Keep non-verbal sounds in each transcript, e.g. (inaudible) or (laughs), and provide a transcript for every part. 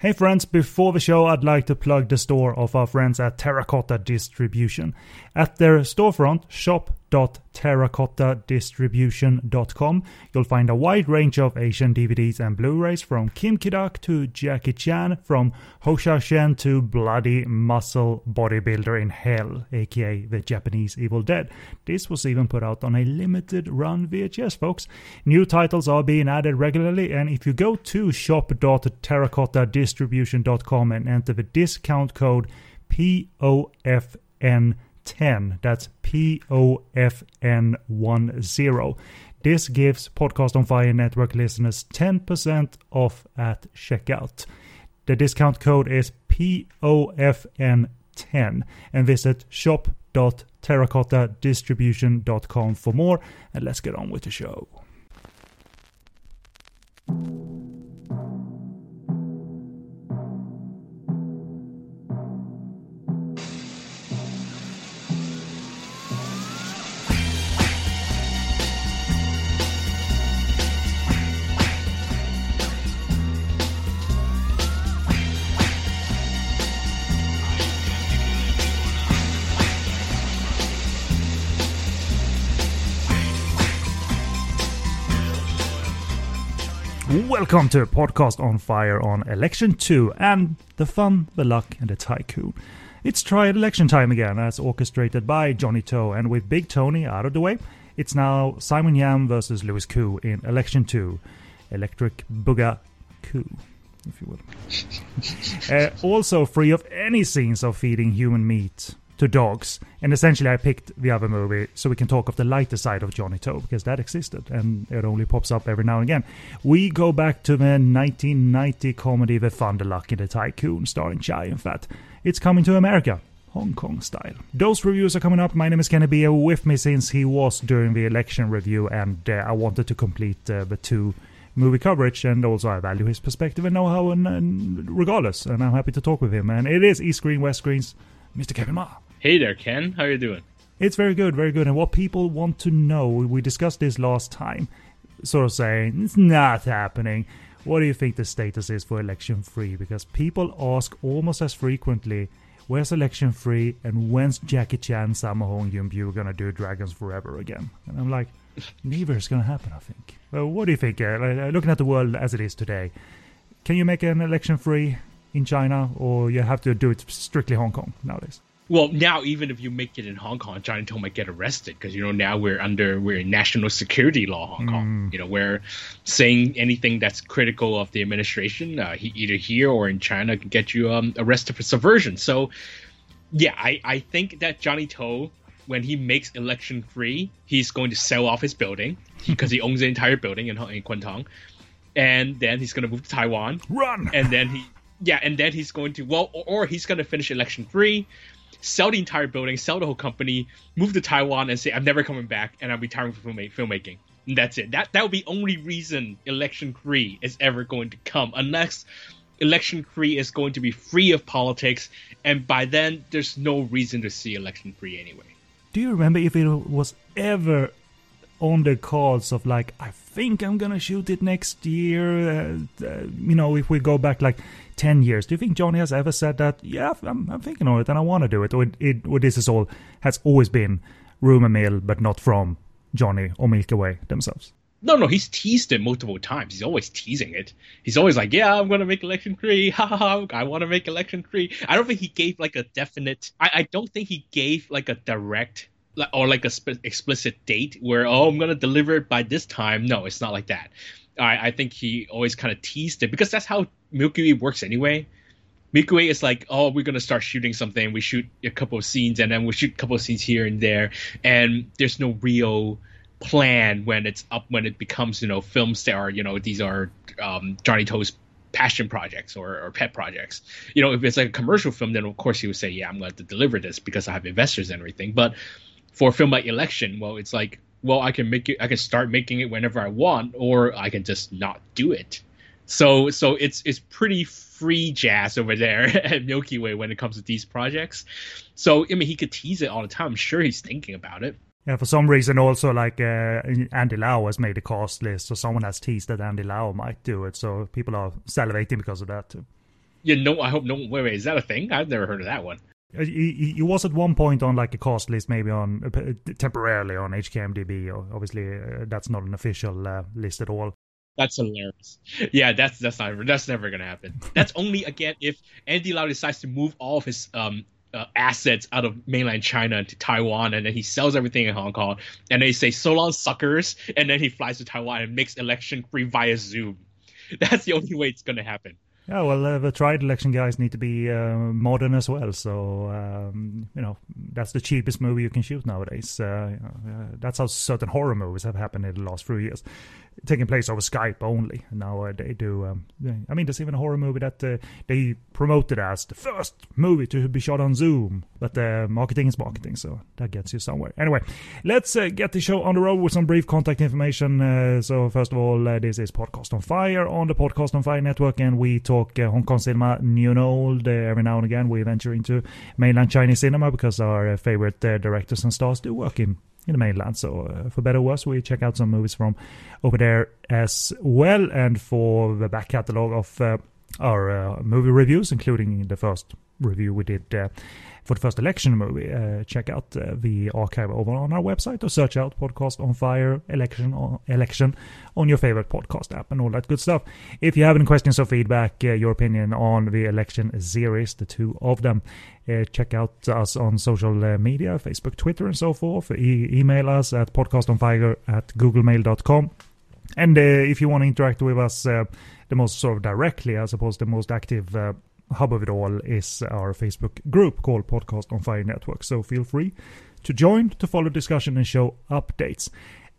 Hey friends, before the show, I'd like to plug the store of our friends at Terracotta Distribution. At their storefront, shop.terracottadistribution.com, you'll find a wide range of Asian DVDs and Blu-rays from Kim Ki-duk to Jackie Chan, from Hou Hsiao-hsien to Bloody Muscle Bodybuilder in Hell, aka the Japanese Evil Dead. This was even put out on a limited run VHS, folks. New titles are being added regularly, and if you go to shop.terracottadistribution.com and enter the discount code POFN 10. That's P O F N 1 0. This gives Podcast on Fire Network listeners 10% off at checkout. The discount code is POFN10 and visit shop.terracottadistribution.com for more. And let's get on with the show. Welcome to a Podcast on Fire on Election 2 and the fun, the luck, and the tycoon. It's Triad Election time again, as orchestrated by Johnny To, and with Big Tony out of the way, it's now Simon Yam versus Louis Koo in Election 2. Electric Booga Koo, if you will. (laughs) uh, also free of any scenes of feeding human meat to dogs. And essentially, I picked the other movie so we can talk of the lighter side of Johnny To because that existed and it only pops up every now and again. We go back to the 1990 comedy The Thunder Luck in the Tycoon starring Chow Yun-fat. It's coming to America. Hong Kong style. Those reviews are coming up. My name is Kenny B. with me since he was during the election review, and uh, I wanted to complete uh, the two movie coverage, and also I value his perspective and know-how, and, and regardless, and I'm happy to talk with him. And it is East Screen, West Screens, Mr. Kevin Ma. Hey there, Ken. How are you doing? It's very good, very good. And what people want to know, we discussed this last time, sort of saying it's not happening. What do you think the status is for election free? Because people ask almost as frequently, where's election free and when's Jackie Chan, Sammo Hung, Yuen Biao gonna do Dragons Forever again? And I'm like, neither is gonna happen, I think. Well, what do you think? Uh, looking at the world as it is today, can you make an election free in China or you have to do it strictly Hong Kong nowadays? Well, now even if you make it in Hong Kong, Johnny To might get arrested because you know now we're under we're in national security law Hong Kong. Mm. You know, we're saying anything that's critical of the administration, uh, he, either here or in China, can get you um, arrested for subversion. So, yeah, I I think that Johnny To. When he makes election free, he's going to sell off his building because he owns the entire building in, in Kwun Tong, and then he's going to move to Taiwan. Run! And then he, yeah, and then he's going to well, or, or he's going to finish election free, sell the entire building, sell the whole company, move to Taiwan, and say I'm never coming back, and I'm retiring from filmma- filmmaking. And that's it. That that would be only reason election free is ever going to come, unless election free is going to be free of politics, and by then there's no reason to see election free anyway. Do you remember if it was ever on the calls of like, I think I'm gonna shoot it next year? Uh, uh, you know, if we go back like 10 years, do you think Johnny has ever said that, yeah, I'm, I'm thinking of it and I want to do it? Or, it, it, or this is all, has always been rumor mill, but not from Johnny or Milky Way themselves? No, no, he's teased it multiple times. He's always teasing it. He's always like, "Yeah, I'm gonna make election free. Ha ha! I want to make election free." I don't think he gave like a definite. I, I don't think he gave like a direct or like a sp- explicit date where oh I'm gonna deliver it by this time. No, it's not like that. I I think he always kind of teased it because that's how Milky Way works anyway. Milky Way is like, oh, we're gonna start shooting something. We shoot a couple of scenes and then we shoot a couple of scenes here and there, and there's no real plan when it's up when it becomes you know films that are you know these are um, Johnny To's passion projects or, or pet projects. You know, if it's like a commercial film, then of course he would say, yeah, I'm going to deliver this because I have investors and everything. But for a film like Election, well, it's like, well, I can make it, I can start making it whenever I want, or I can just not do it. So, so it's it's pretty free jazz over there (laughs) at Milky Way when it comes to these projects. So, I mean, he could tease it all the time. I'm sure he's thinking about it. Yeah, for some reason, also like uh, Andy Lau has made a cast list, so someone has teased that Andy Lau might do it. So people are salivating because of that too. You know, I hope no. Wait, wait, is that a thing? I've never heard of that one. Uh, he, was at one point on like a cost list, maybe on uh, temporarily on HKMDB. Obviously, uh, that's not an official uh, list at all. That's hilarious. Yeah, that's that's not that's never gonna happen. That's only again if Andy Lau decides to move all of his um uh, assets out of mainland China to Taiwan, and then he sells everything in Hong Kong, and they say "so long, suckers," and then he flies to Taiwan and makes election free via Zoom. (laughs) That's the only way it's gonna happen. Yeah, well, uh, the Triad Election guys need to be uh, modern as well. So, um, you know, that's the cheapest movie you can shoot nowadays. Uh, uh that's how certain horror movies have happened in the last few years taking place over Skype only. Now uh, they do. Um, I mean, there's even a horror movie that uh, they promoted as the first movie to be shot on Zoom. But uh, marketing is marketing, so that gets you somewhere. Anyway, let's uh, get the show on the road with some brief contact information. Uh, so first of all, uh, this is Podcast on Fire on the Podcast on Fire network, and we talk Hong Kong cinema, new and old. every now and again, we venture into mainland Chinese cinema because our favorite directors and stars do work in in the mainland. So uh, for better or worse, we check out some movies from over there as well. And for the back catalog of uh, our uh, movie reviews, including the first review we did uh, for the first election movie, uh, check out uh, the archive over on our website or search out Podcast on Fire election on, election on your favorite podcast app and all that good stuff. If you have any questions or feedback, uh, your opinion on the election series, the two of them, uh, check out us on social uh, media, Facebook, Twitter, and so forth. E- email us at podcastonfire at googlemail.com. And uh, if you want to interact with us the most sort of directly, I suppose the most active hub of it all is our Facebook group called Podcast on Fire Network. So feel free to join to follow discussion and show updates.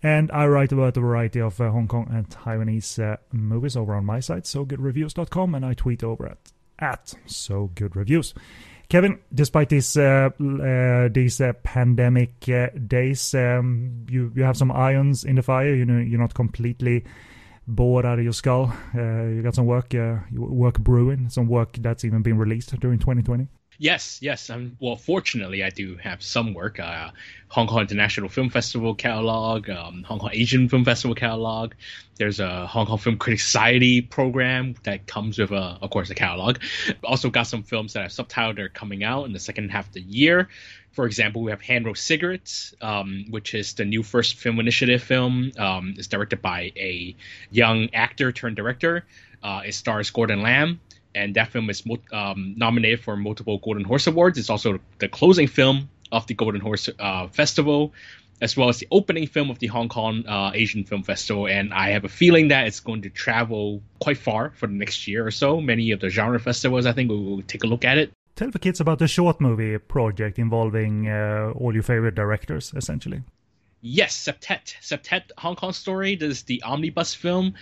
And I write about a variety of uh, Hong Kong and Taiwanese uh, movies over on my site, sogoodreviews.com, and I tweet over at, at so good reviews. Kevin, despite these uh, uh these uh, pandemic uh, days, um, you you have some irons in the fire. You know, you're not completely bored out of your skull. Uh, you got some work, uh, work brewing, some work that's even been released during 2020. Yes, yes. Um, well, fortunately, I do have some work. Uh, Hong Kong International Film Festival catalog, um, Hong Kong Asian Film Festival catalog. There's a Hong Kong Film Critics Society program that comes with, a, of course, a catalog. Also got some films that are subtitled that are coming out in the second half of the year. For example, we have Hand Rolled Cigarettes, um, which is the new First Film Initiative film. Um, it's directed by a young actor turned director. Uh, it stars Gordon Lam, and that film is um, nominated for multiple Golden Horse Awards. It's also the closing film of the Golden Horse uh, Festival, as well as the opening film of the Hong Kong uh, Asian Film Festival. And I have a feeling that it's going to travel quite far for the next year or so. Many of the genre festivals, I think, we will take a look at it. Tell the kids about the short movie project involving uh, all your favorite directors, essentially. Yes, Septet. Septet Hong Kong Story. This is the omnibus film.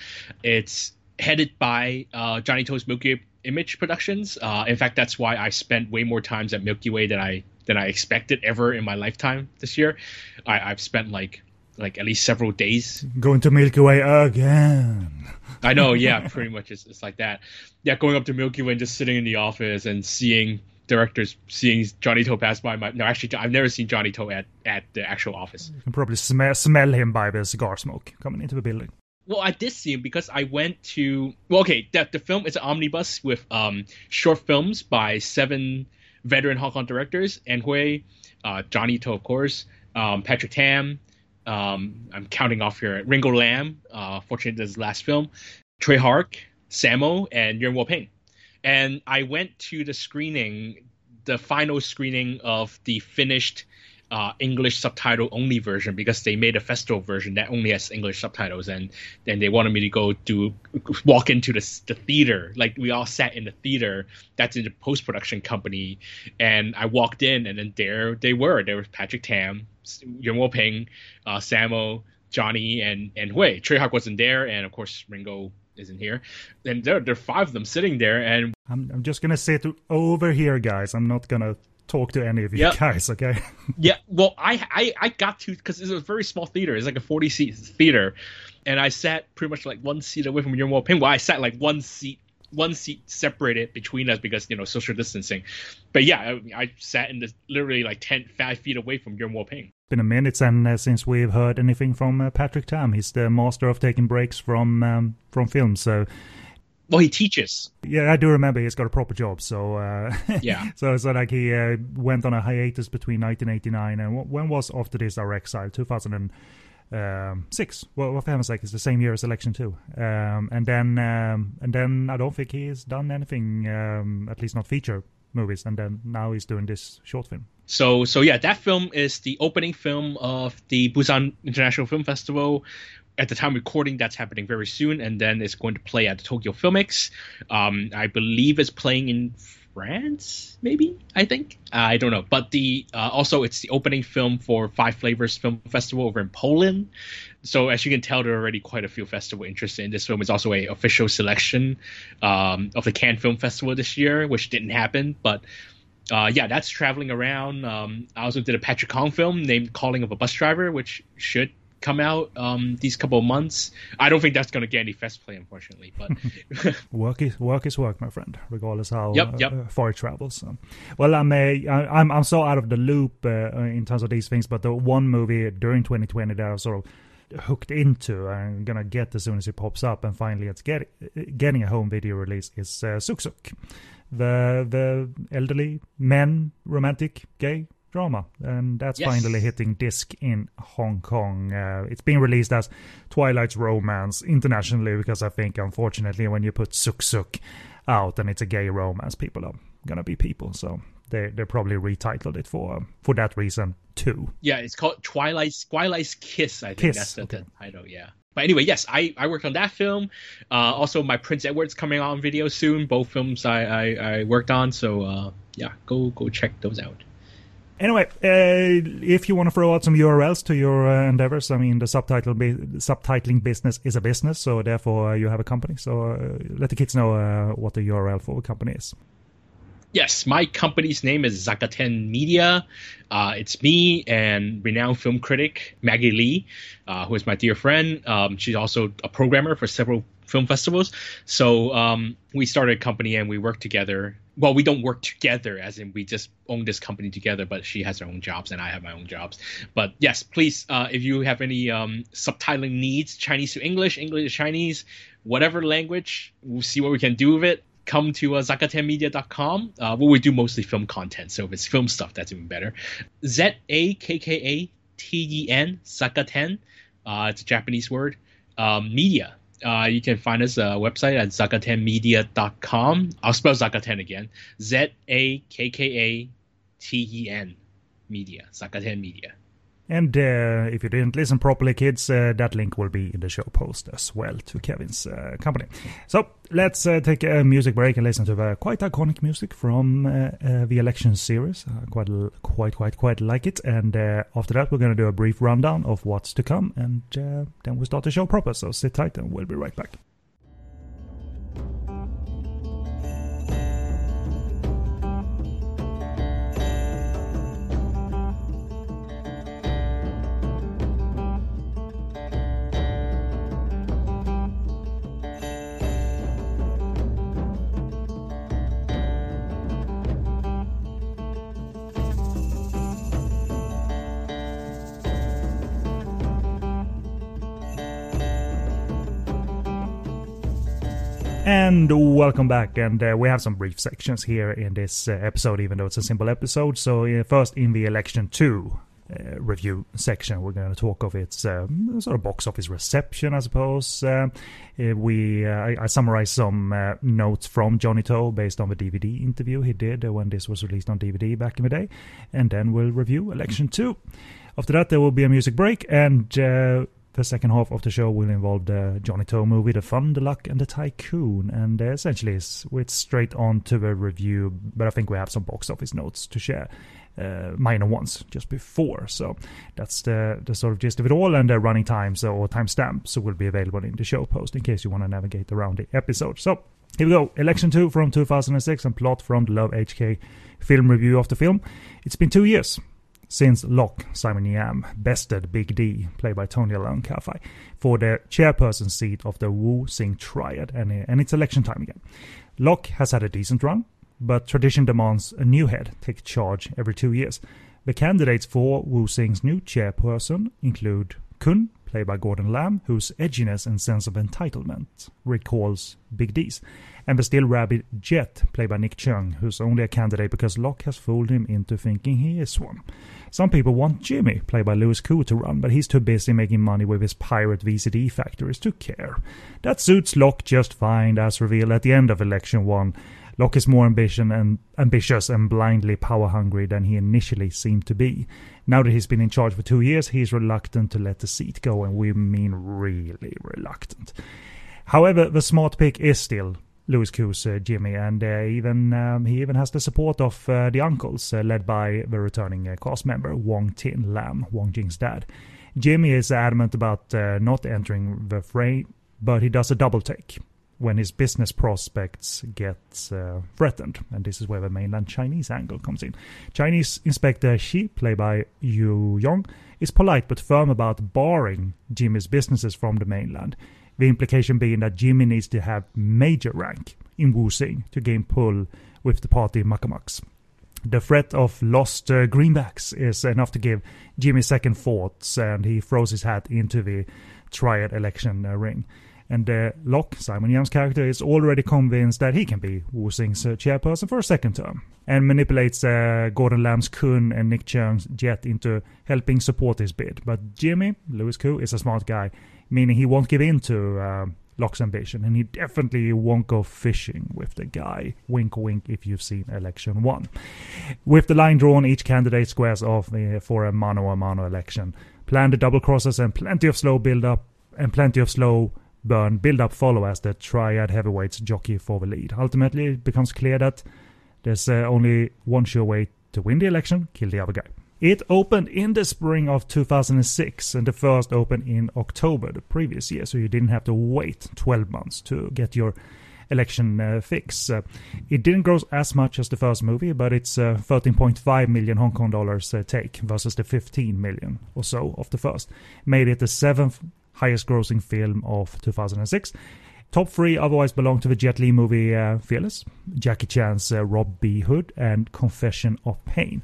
It's headed by uh, Johnny To's Milky Image Productions. Uh, in fact, that's why I spent way more times at Milky Way than I than I expected ever in my lifetime this year. I, I've spent like like at least several days going to Milky Way again. I know, yeah, (laughs) pretty much it's, it's like that. Yeah, going up to Milky Way and just sitting in the office and seeing directors, seeing Johnny To pass by. My no, actually, I've never seen Johnny To at at the actual office. You can probably smell smell him by the cigar smoke coming into the building. Well, I did see him because I went to. Well, okay, the, the film is an omnibus with um short films by seven veteran Hong Kong directors: Ann Hui, uh, Johnny To, of course, um, Patrick Tam, um, I'm counting off here. Ringo Lam, uh, fortunately, this is last film. Tsui Hark, Sammo, and Yuen Woo-ping. And I went to the screening, the final screening of the finished uh, English subtitle only version because they made a festival version that only has English subtitles, and then they wanted me to go do walk into the the theater. Like we all sat in the theater that's in the post production company, and I walked in, and then there they were. There was Patrick Tam, Yuen Woo-ping, uh, Sammo, Johnny, and Ann Hui. Tsui Hark wasn't there, and of course Ringo isn't here. And there, there are five of them sitting there, and I'm, I'm just gonna sit over here, guys. I'm not gonna talk to any of you yep. guys, okay? (laughs) yeah, well, I I, I got to because it's a very small theater. It's like a 40 seat theater, and I sat pretty much like one seat away from Yuen Woo-ping. Well, I sat like one seat one seat separated between us because you know social distancing. But yeah, I, I sat in the literally like 10, 5 feet away from Yuen Woo-ping. Been a minute and uh, since we've heard anything from uh, Patrick Tam. He's the master of taking breaks from um, from films. So Well, he teaches. Yeah, I do remember he's got a proper job. So uh, (laughs) yeah, so so like he uh, went on a hiatus between 1989 and when was after this our exile 2006. Um, well, for heaven's sake, it's the same year as election two. Um, and then um, and then I don't think he's done anything, um, at least not feature movies. And then now he's doing this short film. So so yeah, that film is the opening film of the Busan International Film Festival. At the time recording, that's happening very soon, and then it's going to play at the Tokyo FILMeX. Um, I believe it's playing in France, maybe. I think uh, I don't know, but the uh, also it's the opening film for Five Flavors Film Festival over in Poland. So as you can tell, there are already quite a few festival interested in this film. It's also a official selection um, of the Cannes Film Festival this year, which didn't happen, but uh, yeah, that's traveling around. Um, I also did a Patrick Kong film named Calling of a Bus Driver, which should come out um, these couple of months. I don't think that's going to get any fest play, unfortunately. But (laughs) work is work is work, my friend, regardless how yep, yep. Uh, far it travels. So. Well, I'm a, I'm I'm so out of the loop uh, in terms of these things. But the one movie during 2020 that I was sort of hooked into, I'm gonna get as soon as it pops up, and finally it's get, getting a home video release is uh, Suk Suk the the elderly men romantic gay drama, and that's yes. finally hitting disc in Hong Kong. Uh, it's been released as Twilight's Romance internationally because I think, unfortunately, when you put Suk Suk out and it's a gay romance, people are gonna be people. So they they probably retitled it for for that reason too. Yeah, it's called Twilight's Twilight's Kiss. I think Kiss, that's the, okay. the title. Yeah. But anyway, yes, I, I worked on that film. Uh, also, my Prince Edward's coming out on video soon. Both films I, I, I worked on. So uh, yeah, go go check those out. Anyway, uh, if you want to throw out some URLs to your uh, endeavors, I mean, the subtitle subtitling business is a business, so therefore uh, you have a company. So let the kids know what the URL for the company is. Yes, my company's name is Zakkaten Media. Uh, it's me and renowned film critic Maggie Lee, uh, who is my dear friend. Um, she's also a programmer for several film festivals. So um, we started a company and we work together. Well, we don't work together, as in we just own this company together. But she has her own jobs and I have my own jobs. But yes, please, uh, if you have any um, subtitling needs, Chinese to English, English to Chinese, whatever language, we'll see what we can do with it come to uh, zakkatenmedia.com. Uh, well, we do mostly film content, so if it's film stuff, that's even better. Z A K K A T E N, Zakkaten. Uh, it's a Japanese word. Um, media. Uh, you can find us a uh, website at zakkatenmedia.com. I'll spell Zakkaten again. Z A K K A T E N media. Zakkaten media. And uh, if you didn't listen properly, kids, uh, that link will be in the show post as well to Kevin's uh, company. So let's uh, take a music break and listen to quite iconic music from uh, uh, the election series. quite, quite, quite, quite like it. And after that, we're going to do a brief rundown of what's to come, and then we'll start the show proper. So sit tight, and we'll be right back. And welcome back. And uh, we have some brief sections here in this uh, episode, even though it's a simple episode. So, uh, first, in the Election 2 uh, review section, we're going to talk of its um, sort of box office reception, I suppose. Uh, uh, we I, I summarized some notes from Johnny To based on the DVD interview he did when this was released on DVD back in the day. And then we'll review Election 2. After that, there will be a music break, and the second half of the show will involve the Johnny To movie, The Fun, The Luck, and The Tycoon. And uh, essentially, it's, it's straight on to the review, but I think we have some box office notes to share. Uh, minor ones just before. So that's the the sort of gist of it all, and the running times or timestamps will be available in the show post in case you want to navigate around the episode. So here we go. Election 2 from 2006 and plot from the Love HK film review of the film. It's been two years since Locke, Simon Yam, bested Big D, played by Tony Ka-fai, for the chairperson seat of the Wu Sing Triad, and, and it's election time again. Locke has had a decent run, but tradition demands a new head take charge every two years. The candidates for Wu Sing's new chairperson include Kun, played by Gordon Lam, whose edginess and sense of entitlement recalls Big D's. And the still rabid Jet, played by Nick Cheung, who's only a candidate because Locke has fooled him into thinking he is one. Some people want Jimmy, played by Louis Koo, to run, but he's too busy making money with his pirate VCD factories to care. That suits Locke just fine, as revealed at the end of Election 1. Locke is more ambition and ambitious and blindly power hungry than he initially seemed to be. Now that he's been in charge for two years, he's reluctant to let the seat go, and we mean really reluctant. However, the smart pick is still Louis Koo's uh, Jimmy, and uh, even um, he even has the support of uh, the uncles, led by the returning cast member Wong Tin Lam, Wong Jing's dad. Jimmy is adamant about not entering the fray, but he does a double take when his business prospects get uh, threatened. And this is where the mainland Chinese angle comes in. Chinese Inspector Shi, played by Yu Yong, is polite but firm about barring Jimmy's businesses from the mainland. The implication being that Jimmy needs to have major rank in Wuxing to gain pull with the party Makamaks. The threat of lost uh, greenbacks is enough to give Jimmy second thoughts, and he throws his hat into the triad election uh, ring. And uh, Locke, Simon Yam's character, is already convinced that he can be Wu Xing's uh, chairperson for a second term, and manipulates uh, Gordon Lam's Kun and Nick Cheung's Jet into helping support his bid. But Jimmy, Louis Koo, is a smart guy, meaning he won't give in to uh, Locke's ambition, and he definitely won't go fishing with the guy. Wink, wink, if you've seen Election 1. With the line drawn, each candidate squares off uh, for a mano a mano election. Plan the double crosses and plenty of slow build up and plenty of slow burn build up follow as the triad heavyweights jockey for the lead. Ultimately, it becomes clear that there's uh, only one sure way to win the election kill the other guy. It opened in the spring of 2006 and the first opened in October the previous year, so you didn't have to wait 12 months to get your election uh, fix. Uh, it didn't gross as much as the first movie, but it's uh, 13.5 million Hong Kong dollars uh, take versus the 15 million or so of the first. Made it the seventh highest grossing film of 2006. Top three otherwise belong to the Jet Li movie uh, Fearless, Jackie Chan's uh, Rob B. Hood, and Confession of Pain.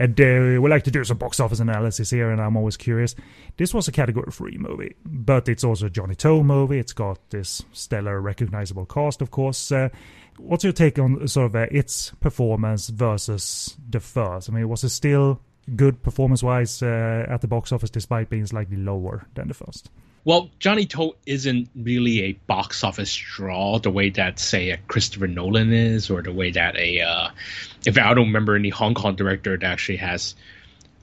And uh, we like to do some box office analysis here, and I'm always curious. This was a category three movie, but it's also a Johnny To movie. It's got this stellar, recognizable cast, of course. Uh, what's your take on sort of uh, its performance versus the first? I mean, was it still good performance wise uh, at the box office despite being slightly lower than the first? Well, Johnny To isn't really a box office draw the way that, say, a Christopher Nolan is, or the way that a, uh, if I don't remember any Hong Kong director that actually has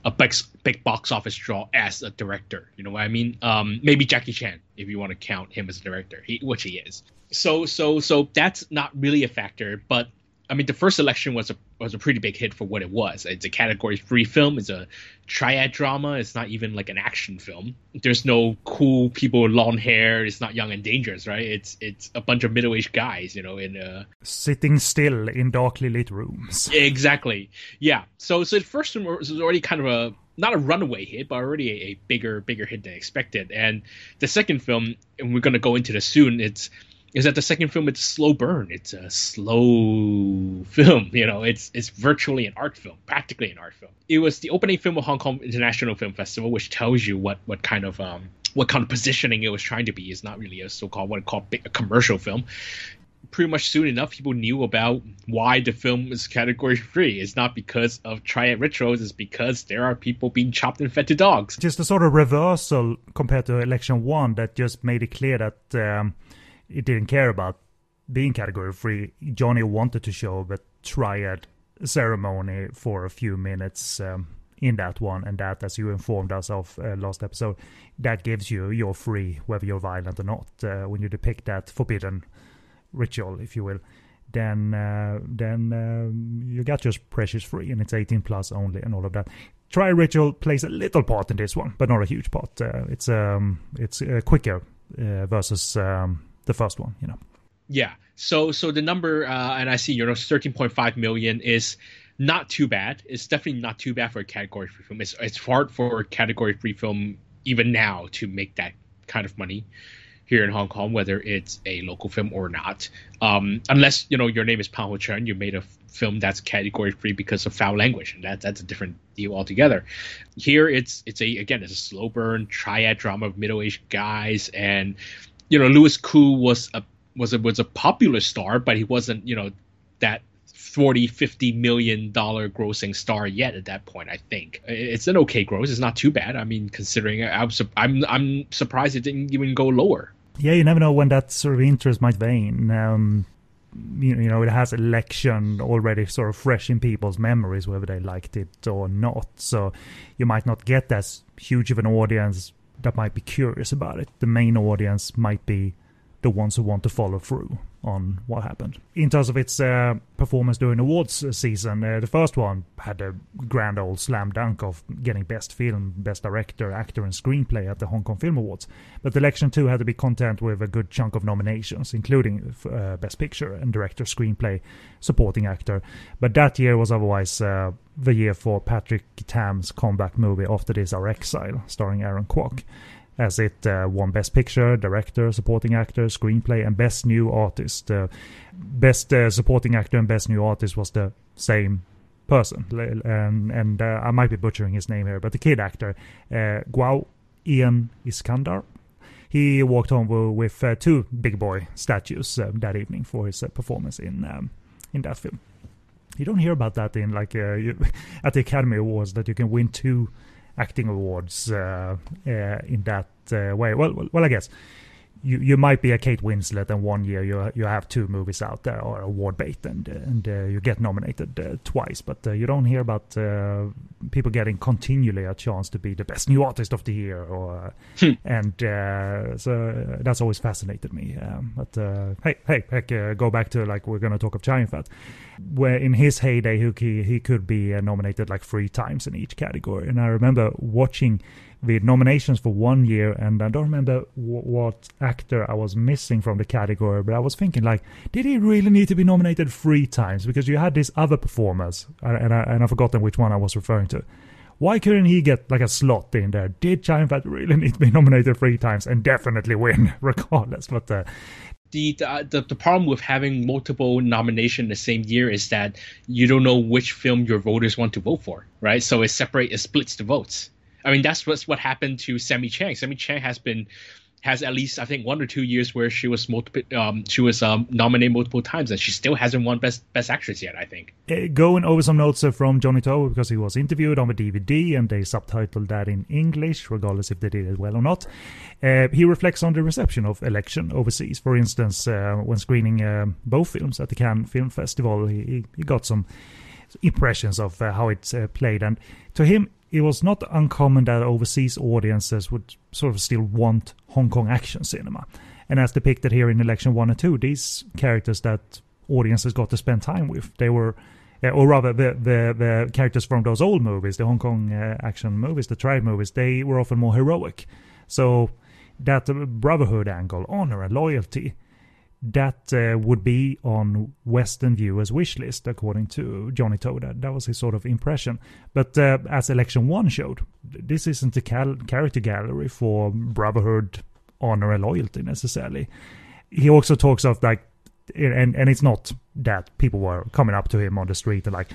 a big, big box office draw as a director. You know what I mean? Um, maybe Jackie Chan, if you want to count him as a director, he, which he is. So, so, so that's not really a factor. But I mean, the first election was a was a pretty big hit for what it was. It's a category three film. It's a triad drama. It's not even like an action film. There's no cool people with long hair. It's not young and dangerous, right? It's it's a bunch of middle aged guys, you know, in uh sitting still in darkly lit rooms. Exactly. Yeah. So so the first one was already kind of a not a runaway hit, but already a, a bigger bigger hit than expected. And the second film, and we're gonna go into this soon. It's is that the second film it's slow burn. It's a slow film you know it's it's virtually an art film practically an art film. It was the opening film of hong kong international film festival which tells you what what kind of um what kind of positioning it was trying to be. It's not really a so-called what I call a commercial film. Pretty much soon enough people knew about why the film is category free it's not because of triad rituals it's because there are people being chopped and fed to dogs. Just a sort of reversal compared to election one that just made it clear that um it didn't care about being category free. Johnny wanted to show the triad ceremony for a few minutes um, in that one, and that, as you informed us of uh, last episode, that gives you your free, whether you're violent or not, uh, when you depict that forbidden ritual, if you will. Then, uh, then um, you got your precious free, and it's 18 plus only, and all of that. Triad ritual plays a little part in this one, but not a huge part. Uh, it's um, it's uh, quicker uh, versus um, the first one, you know. Yeah. So so the number uh, and I see you know 13.5 million is not too bad. It's definitely not too bad for a category free film. It's it's hard for a category free film even now to make that kind of money. here in Hong Kong, whether it's a local film or not. Um, unless you know your name is Pang Ho-cheung, you made a film that's category free because of foul language, and that that's a different deal altogether. Here, it's it's a again it's a slow burn triad drama of middle aged guys, and you know Louis Koo was a was a was a popular star, but he wasn't you know that 40 50 million dollar grossing star yet at that point i think it's an okay gross it's not too bad i mean considering i'm i'm, I'm surprised it didn't even go lower yeah, you never know when that sort of interest might wane. Um, you, you know, it has election already sort of fresh in people's memories, whether they liked it or not. So you might not get as huge of an audience that might be curious about it. The main audience might be the ones who want to follow through on what happened. In terms of its uh, performance during awards season, uh, the first one had a grand old slam dunk of getting best film, best director, actor, and screenplay at the Hong Kong Film Awards. But election two had to be content with a good chunk of nominations, including uh, best picture and director, screenplay, supporting actor. But that year was otherwise uh, the year for Patrick Tam's comeback movie After This Our Exile, starring Aaron Kwok as it uh, won Best Picture, Director, Supporting Actor, Screenplay, and Best New Artist. Uh, best uh, Supporting Actor and Best New Artist was the same person, and, and uh, I might be butchering his name here, but the kid actor, uh, Gouw Ian Iskandar. He walked home with uh, two big boy statues that evening for his performance in um, in that film. You don't hear about that in like you, (laughs) at the Academy Awards that you can win two acting awards uh, uh, in that uh, way. Well, well, well, I guess you you might be a Kate Winslet, and one year you you have two movies out there or award bait, and and uh, you get nominated uh, twice. But uh, you don't hear about people getting continually a chance to be the best new artist of the year, or hmm. and so that's always fascinated me. Um, but hey, hey, heck, go back to like we're gonna talk of Yun-fat where in his heyday he he could be nominated like three times in each category, and I remember watching the nominations for one year, and I don't remember w- what actor I was missing from the category, but I was thinking like, did he really need to be nominated three times? Because you had these other performers, and I, and I've forgotten which one I was referring to. Why couldn't he get like a slot in there? Did Yun-fat really need to be nominated three times and definitely win (laughs) regardless? But uh, the, the the problem with having multiple nomination the same year is that you don't know which film your voters want to vote for, right? So it separate it splits the votes. I mean, that's what's what happened to Sammi Cheng. Sammi Cheng has been has at least I think one or two years where she was multiple um, she was um, nominated multiple times and she still hasn't won best best actress yet. I think. Uh, going over some notes uh, from Johnny To because he was interviewed on the DVD and they subtitled that in English, regardless if they did it well or not. Uh, he reflects on the reception of Election overseas. For instance, uh, when screening uh, both films at the Cannes Film Festival, he, he got some impressions of how it's played, and to him it was not uncommon that overseas audiences would sort of still want Hong Kong action cinema. And as depicted here in Election 1 and 2, these characters that audiences got to spend time with, they were, uh, or rather, the, the, the characters from those old movies, the Hong Kong uh, action movies, the triad movies, they were often more heroic. So that brotherhood angle, honor, and loyalty that uh, would be on Western viewers' wish list, according to Johnny Toda. That, was his sort of impression. But uh, as Election 1 showed, this isn't a cal- character gallery for brotherhood, honor, and loyalty necessarily. He also talks of like, and, and it's not that people were coming up to him on the street and like,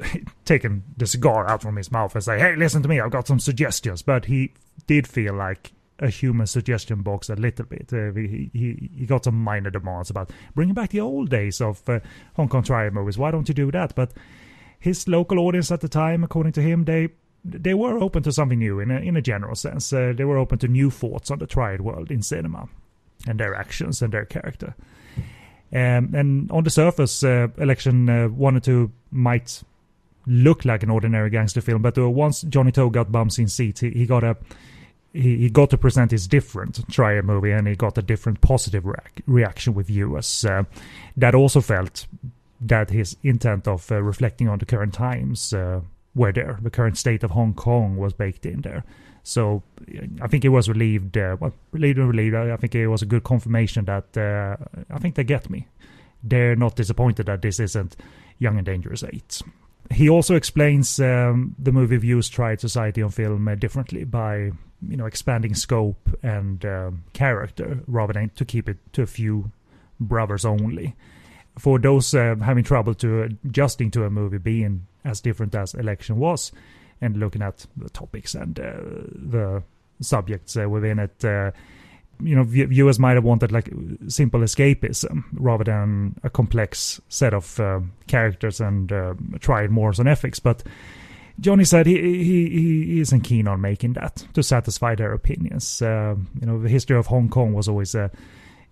(laughs) taking the cigar out from his mouth and say, "Hey, listen to me, I've got some suggestions." But he did feel like a human suggestion box a little bit. Uh, he, he, he got some minor demands about bringing back the old days of uh, Hong Kong triad movies. Why don't you do that? But his local audience at the time, according to him, they they were open to something new in a, in a general sense. Uh, they were open to new thoughts on the triad world in cinema and their actions and their character. Um, and on the surface, uh, Election uh, 1 or 2 might look like an ordinary gangster film, but uh, once Johnny To got bumps in seats, he, he got a he, he got to present his different triad movie and he got a different positive reac- reaction with viewers. Uh, that also felt that his intent of uh, reflecting on the current times uh, were there. The current state of Hong Kong was baked in there. So I think it was relieved, uh, well, relieved and relieved. I think it was a good confirmation that uh, I think they get me. They're not disappointed that this isn't Young and Dangerous 8. He also explains um, the movie views triad Society on film uh, differently by you know expanding scope and um, character rather than to keep it to a few brothers only. For those uh, having trouble to adjusting to a movie being as different as Election was, and looking at the topics and uh, the subjects uh, within it, uh, you know, viewers might have wanted like simple escapism rather than a complex set of uh, characters and uh, tried morals and ethics. But Johnny said he, he he isn't keen on making that to satisfy their opinions. Uh, you know, the history of Hong Kong was always uh,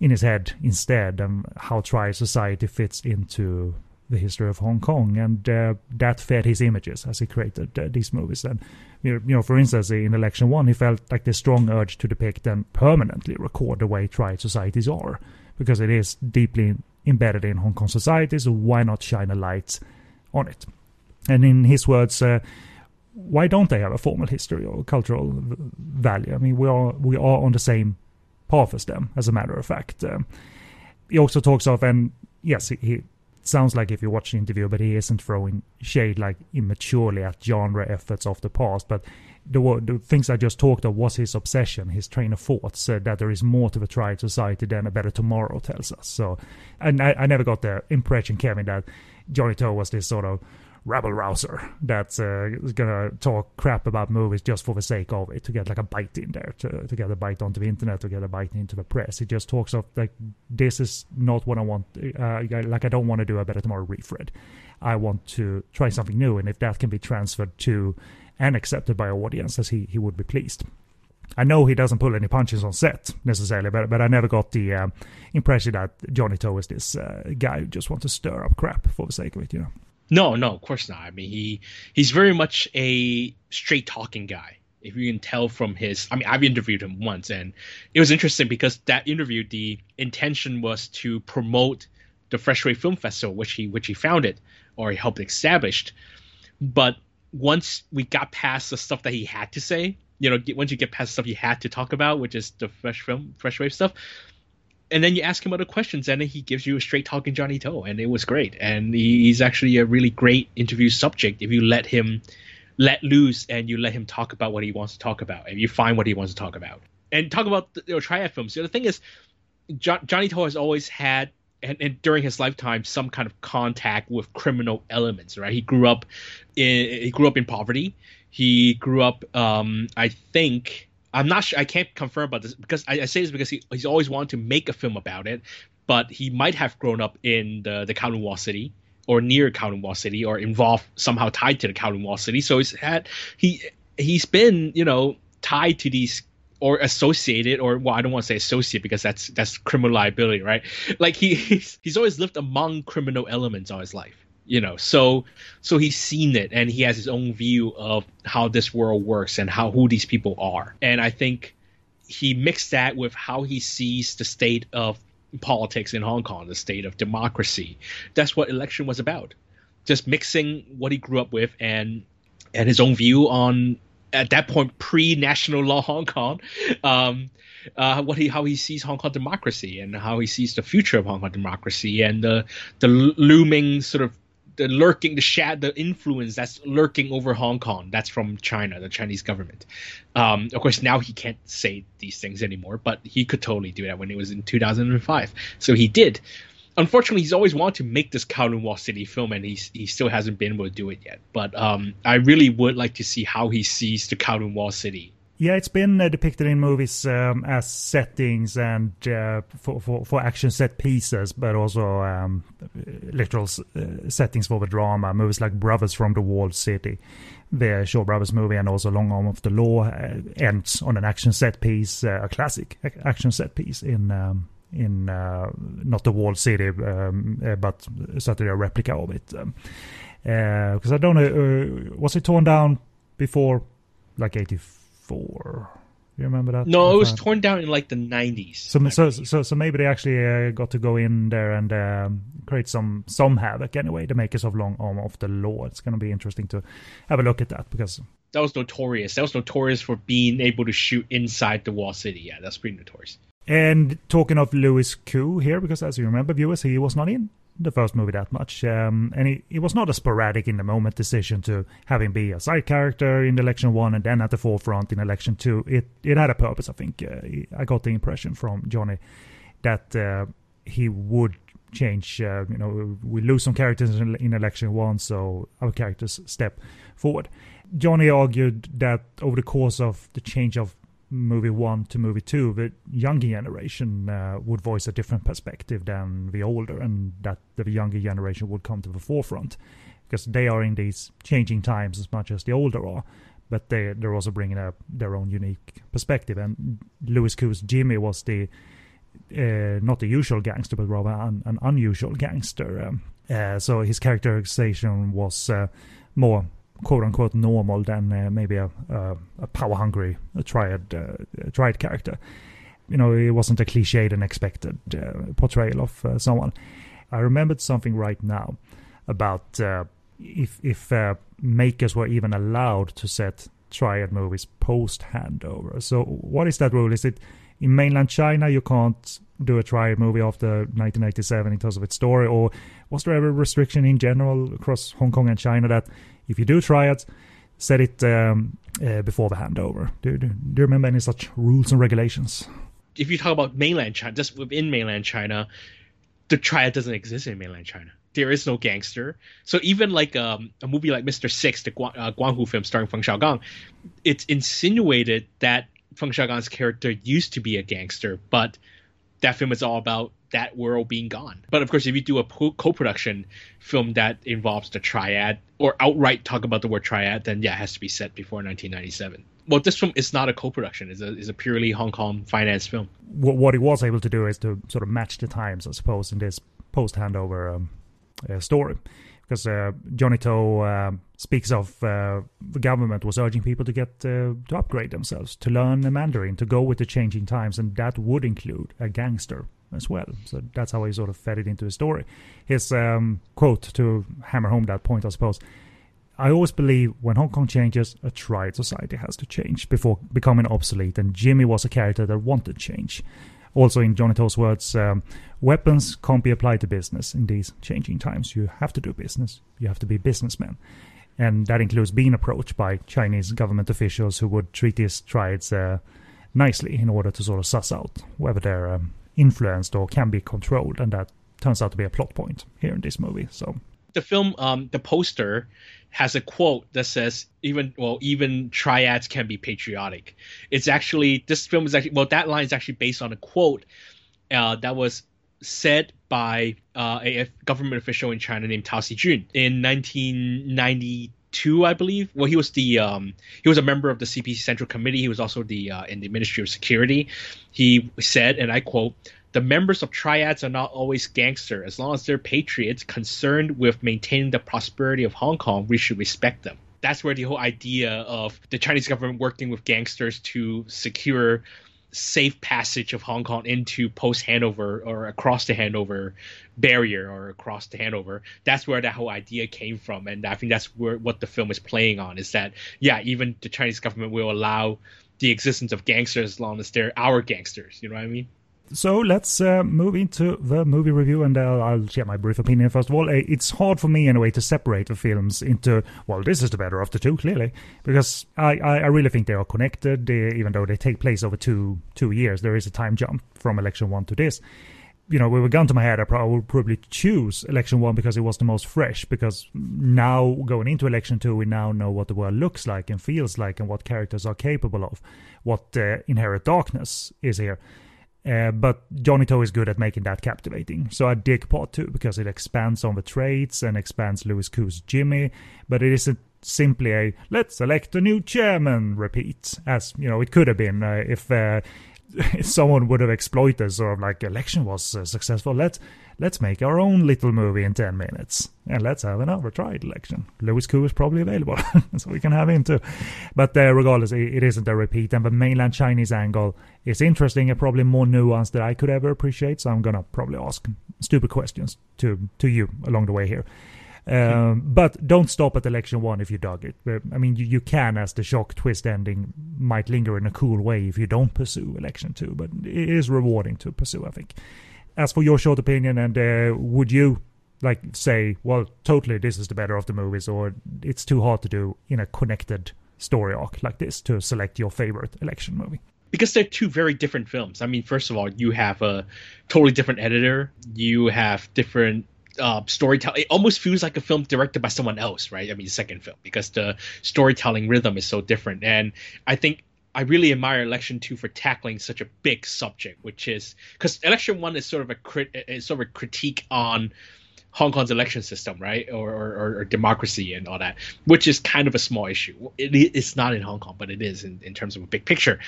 in his head instead, and how triad society fits into the history of Hong Kong, and uh, that fed his images as he created uh, these movies. And you know, for instance, in Election One, he felt like the strong urge to depict and permanently record the way triad societies are, because it is deeply embedded in Hong Kong society. So why not shine a light on it? And in his words, uh, why don't they have a formal history or cultural value? I mean, we are we are on the same path as them, as a matter of fact. Um, he also talks of, and yes, he, he sounds like if you watch the interview, but he isn't throwing shade like immaturely at genre efforts of the past. But the, the things I just talked of was his obsession, his train of thought, said uh, that there is more to the triad society than a better tomorrow tells us. So, and I, I never got the impression, Kevin, that Johnny To was this sort of rabble rouser that's uh, gonna talk crap about movies just for the sake of it to get like a bite in there to, to get a bite onto the internet to get a bite into the press. He just talks of like this is not what i want uh, like i don't want to do a better tomorrow refred i want to try something new and if that can be transferred to and accepted by audiences he, he would be pleased. I know he doesn't pull any punches on set necessarily, but but I never got the uh, impression that Johnny To is this uh, guy who just wants to stir up crap for the sake of it, you know. No, no, of course not. I mean, he he's very much a straight talking guy. If you can tell from his, I mean, I've interviewed him once, and it was interesting because that interview, the intention was to promote the Fresh Wave Film Festival, which he which he founded or he helped establish. But once we got past the stuff that he had to say, you know, once you get past the stuff he had to talk about, which is the fresh film, fresh wave stuff, and then you ask him other questions, and he gives you a straight talking Johnny To, and it was great. And he's actually a really great interview subject if you let him let loose and you let him talk about what he wants to talk about, and you find what he wants to talk about, and talk about the you know, triad films. So the thing is, jo- Johnny To has always had. And, and, during his lifetime, some kind of contact with criminal elements, right? He grew up in he grew up in poverty. He grew up, um, I think, I'm not sure. I can't confirm about this because I, I say this because he, he's always wanted to make a film about it, but he might have grown up in the the Kowloon Wall City or near Kowloon Wall City or involved somehow tied to the Kowloon Wall City. So he's had he he's been you know tied to these or associated or well I don't want to say associate because that's that's criminal liability right like he (laughs) he's, he's always lived among criminal elements all his life you know so so he's seen it and he has his own view of how this world works and how who these people are. And i think he mixed that with how he sees the state of politics in hong kong the state of democracy. That's what election was about. Just mixing what he grew up with and and his own view on at that point pre-national law hong kong um, uh, what he how he sees Hong Kong democracy and how he sees the future of Hong Kong democracy and the the looming sort of the lurking, the shad, the influence that's lurking over Hong Kong. That's from China, the Chinese government. Um, of course, now he can't say these things anymore, but he could totally do that when it was in 2005. So he did. Unfortunately, he's always wanted to make this Kowloon Wall City film, and he's he still hasn't been able to do it yet. But um, I really would like to see how he sees the Kowloon Wall City yeah, it's been uh, depicted in movies um, as settings and uh, for, for, for action set pieces, but also um, literal uh, settings for the drama. Movies like Brothers from the Walled City, the Shaw Brothers movie, and also Long Arm of the Law uh, ends on an action set piece, uh, a classic action set piece in um, in uh, not the Walled City, um, but certainly a replica of it. Because I don't know, was it torn down before like 84? Four. You remember that? No, it was torn down in like the nineties. So, so, so, so maybe they actually uh, got to go in there and um, create some some havoc anyway. The makers of Long Arm of the Law. It's going to be interesting to have a look at that because that was notorious. That was notorious for being able to shoot inside the wall city. Yeah, that's pretty notorious. And talking of Louis Koo here, because as you remember, viewers, he was not in the first movie that much, um, and it, it was not a sporadic in the moment decision to have him be a side character in election one and then at the forefront in election two. It it had a purpose, I think. Uh, I got the impression from Johnny that uh, he would change. Uh, you know, we lose some characters in, in election one, so our characters step forward. Johnny argued that over the course of the change of movie one to movie two, the younger generation uh, would voice a different perspective than the older, and that the younger generation would come to the forefront because they are in these changing times as much as the older are. But they they're also bringing up their own unique perspective. And Louis Koo's Jimmy was the uh, not the usual gangster, but rather an, an unusual gangster. Um, uh, so his characterization was uh, more quote unquote normal than uh, maybe a, a, a power hungry triad uh, triad character. You know, it wasn't a cliched and expected uh, portrayal of uh, someone. I remembered something right now about uh, if if uh, makers were even allowed to set triad movies post handover. So, what is that rule? Is it in mainland China you can't do a triad movie after 1997 in terms of its story, or was there ever a restriction in general across Hong Kong and China that if you do try it, set it um, uh, before the handover. Do, do, do you remember any such rules and regulations? If you talk about mainland China, just within mainland China, the triad doesn't exist in mainland China. There is no gangster. So even like um, a movie like Mr. Six, the Guang, uh, Guan Hu film starring Feng Xiaogang, it's insinuated that Feng Xiaogang's character used to be a gangster, but that film is all about that world being gone. But of course, if you do a co-production film that involves the triad or outright talk about the word triad, then yeah, it has to be set before 1997. Well, this film is not a co-production; it's a, it's a purely Hong Kong finance film. What, what he was able to do is to sort of match the times, I suppose, in this post-handover um, uh, story because uh, Johnny To uh, speaks of uh, the government was urging people to get uh, to upgrade themselves, to learn Mandarin, to go with the changing times, and that would include a gangster as well. So that's how he sort of fed it into his story. His um, quote to hammer home that point, I suppose. I always believe when Hong Kong changes, a triad society has to change before becoming obsolete, and Jimmy was a character that wanted change. Also, in Johnny words, um, weapons can't be applied to business in these changing times. You have to do business. You have to be businessmen. And that includes being approached by Chinese government officials who would treat these triads uh, nicely in order to sort of suss out whether they're um, influenced or can be controlled. And that turns out to be a plot point here in this movie. So the film, um, the poster has a quote that says even well even triads can be patriotic. It's actually this film is actually well that line is actually based on a quote uh, that was said by uh, a, government official in China named Tao Siju in 1992, I believe. Well, he was the um, he was a member of the CPC Central Committee. He was also the uh, in the Ministry of Security. He said, and I quote the members of triads are not always gangster. As long as they're patriots concerned with maintaining the prosperity of Hong Kong, we should respect them. That's where the whole idea of the Chinese government working with gangsters to secure safe passage of Hong Kong into post handover or across the handover barrier or across the handover. That's where that whole idea came from, and I think that's where what the film is playing on is that yeah, even the Chinese government will allow the existence of gangsters as long as they're our gangsters. You know what I mean? So let's uh, move into the movie review, and uh, I'll share my brief opinion first of all. It's hard for me, in a way, to separate the films into well, this is the better of the two, clearly, because I, I, I really think they are connected. They, even though they take place over two two years, there is a time jump from election one to this. You know, with a gun to my head, I probably would probably choose election one because it was the most fresh. Because now going into election two, we now know what the world looks like and feels like, and what characters are capable of, what uh, inherent darkness is here uh, but Johnny To is good at making that captivating. So I dig part two because it expands on the traits and expands Louis Koo's Jimmy, but it isn't simply a let's elect a new chairman repeat, as you know it could have been uh, if, uh, (laughs) someone would have exploited sort of like election was uh, successful. Let's let's make our own little movie in 10 minutes and let's have another triad election. Louis Koo is probably available, (laughs) so we can have him too. But uh, regardless, it, it isn't a repeat, and the mainland Chinese angle is interesting and probably more nuanced than I could ever appreciate. So I'm gonna probably ask stupid questions to to you along the way here. Um, (laughs) but don't stop at election one if you dug it. I mean, you, you can, as the shock twist ending might linger in a cool way if you don't pursue election two, but it is rewarding to pursue, I think as for your short opinion, and uh, would you like say, well, totally, this is the better of the movies, or it's too hard to do in a connected story arc like this to select your favorite election movie because they're two very different films. I mean, first of all, you have a totally different editor. You have different uh, storytelling. It almost feels like a film directed by someone else, right? I mean, second film because the storytelling rhythm is so different. And I think I really admire Election Two for tackling such a big subject, which is because Election One is sort of a crit, is sort of a critique on Hong Kong's election system, right, or, or, or, democracy and all that, which is kind of a small issue. It, it's not in Hong Kong, but it is in, in terms of a big picture.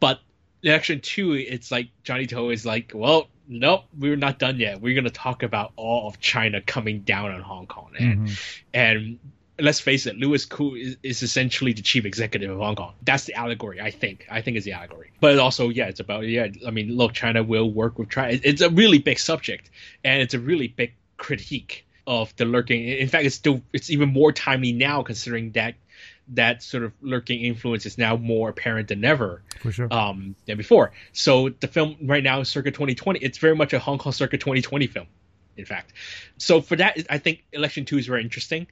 But election two, it's like Johnny To is like, well, nope, we're not done yet. We're gonna talk about all of China coming down on Hong Kong, and mm-hmm. and let's face it, Louis Koo is, is, essentially the chief executive of Hong Kong. That's the allegory, I think. I think is the allegory. But also, yeah, it's about yeah. I mean, look, China will work with China. It's a really big subject, and it's a really big critique of the lurking. In fact, it's still it's even more timely now considering that that sort of lurking influence is now more apparent than ever sure. um, than before. So the film right now is circa 2020. It's very much a Hong Kong circa 2020 film, in fact. So for that, I think Election Two is very interesting.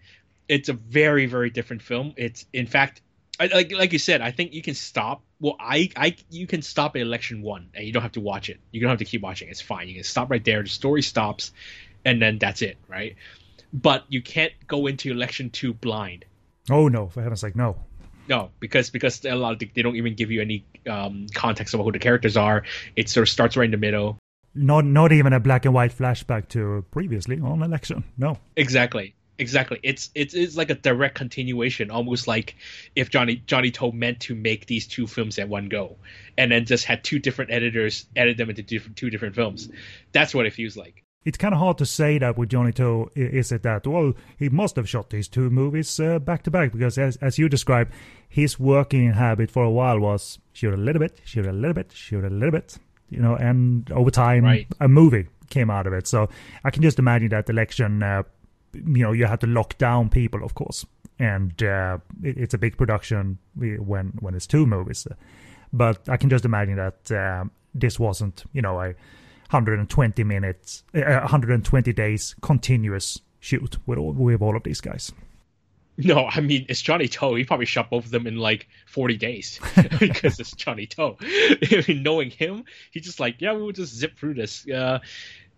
It's a very very different film. It's in fact. I, like like you said, I think you can stop. Well, I I you can stop at election one, and you don't have to watch it. You don't have to keep watching. It's fine. You can stop right there. The story stops, and then that's it, right? But you can't go into election two blind. Oh no! For heaven's sake, no. No, because because a lot of the, they don't even give you any um, context about who the characters are. It sort of starts right in the middle. Not not even a black and white flashback to previously on election. No. Exactly. Exactly. It's it's it's like a direct continuation, almost like if Johnny Johnny To meant to make these two films at one go, and then just had two different editors edit them into different, two different films. That's what it feels like it's kind of hard to say that with Johnny To. Is it that well he must have shot these two movies uh, back to back because as as you described, his working habit for a while was shoot a little bit, shoot a little bit, shoot a little bit, you know, and over time right. a movie came out of it. So I can just imagine that election, uh, you know, you had to lock down people, of course, and uh, it, it's a big production when when it's two movies. But I can just imagine that uh, this wasn't, you know, a 120 minutes, uh, 120 days continuous shoot with all, with all of these guys. No, I mean it's Johnny To. He probably shot both of them in like 40 days (laughs) because it's Johnny To. (laughs) I mean, knowing him, he's just like, yeah, we'll just zip through this. Uh,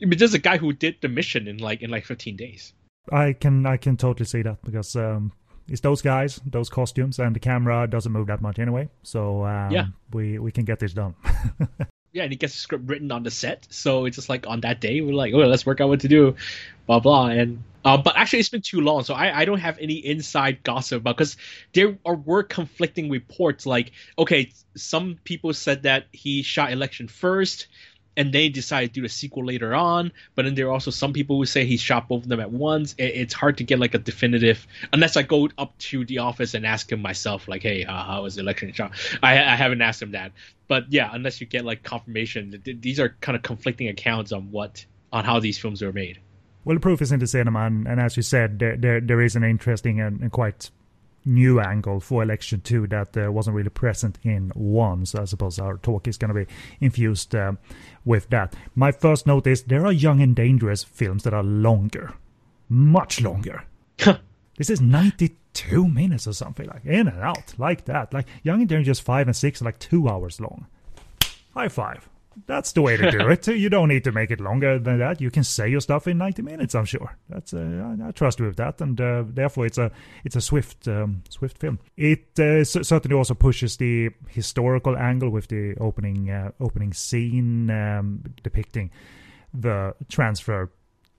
I mean, there's a guy who did the mission in like in like 15 days. I can I can totally see that because um, it's those guys, those costumes, and the camera doesn't move that much anyway. So um, yeah, we we can get this done. (laughs) yeah, and he gets a script written on the set. So it's just like on that day, we're like, oh, let's work out what to do, blah blah. And uh, but actually, it's been too long, so I, I don't have any inside gossip about because there are were conflicting reports. Like, okay, some people said that he shot election first, and they decided to do the sequel later on. But then there are also some people who say he shot both of them at once. It, it's hard to get like a definitive unless I go up to the office and ask him myself, like, "Hey, uh, how was the election shot?" I, I haven't asked him that, but yeah, unless you get like confirmation, these are kind of conflicting accounts on what on how these films were made. Well, the proof is in the cinema, and, and as you said, there, there there is an interesting and, and quite new angle for election two that uh, wasn't really present in one. So I suppose our talk is going to be infused uh, with that. My first note is there are young and dangerous films that are longer, much longer. this is 92 minutes or something like in and out like that. Like young and dangerous five and six are like two hours long. High five that's the way to do it. You don't need to make it longer than that. You can say your stuff in 90 minutes. I'm sure. That's uh, I, trust you with that, and uh, therefore it's a it's a swift um, swift film. It uh, certainly also pushes the historical angle with the opening uh, opening scene um, depicting the transfer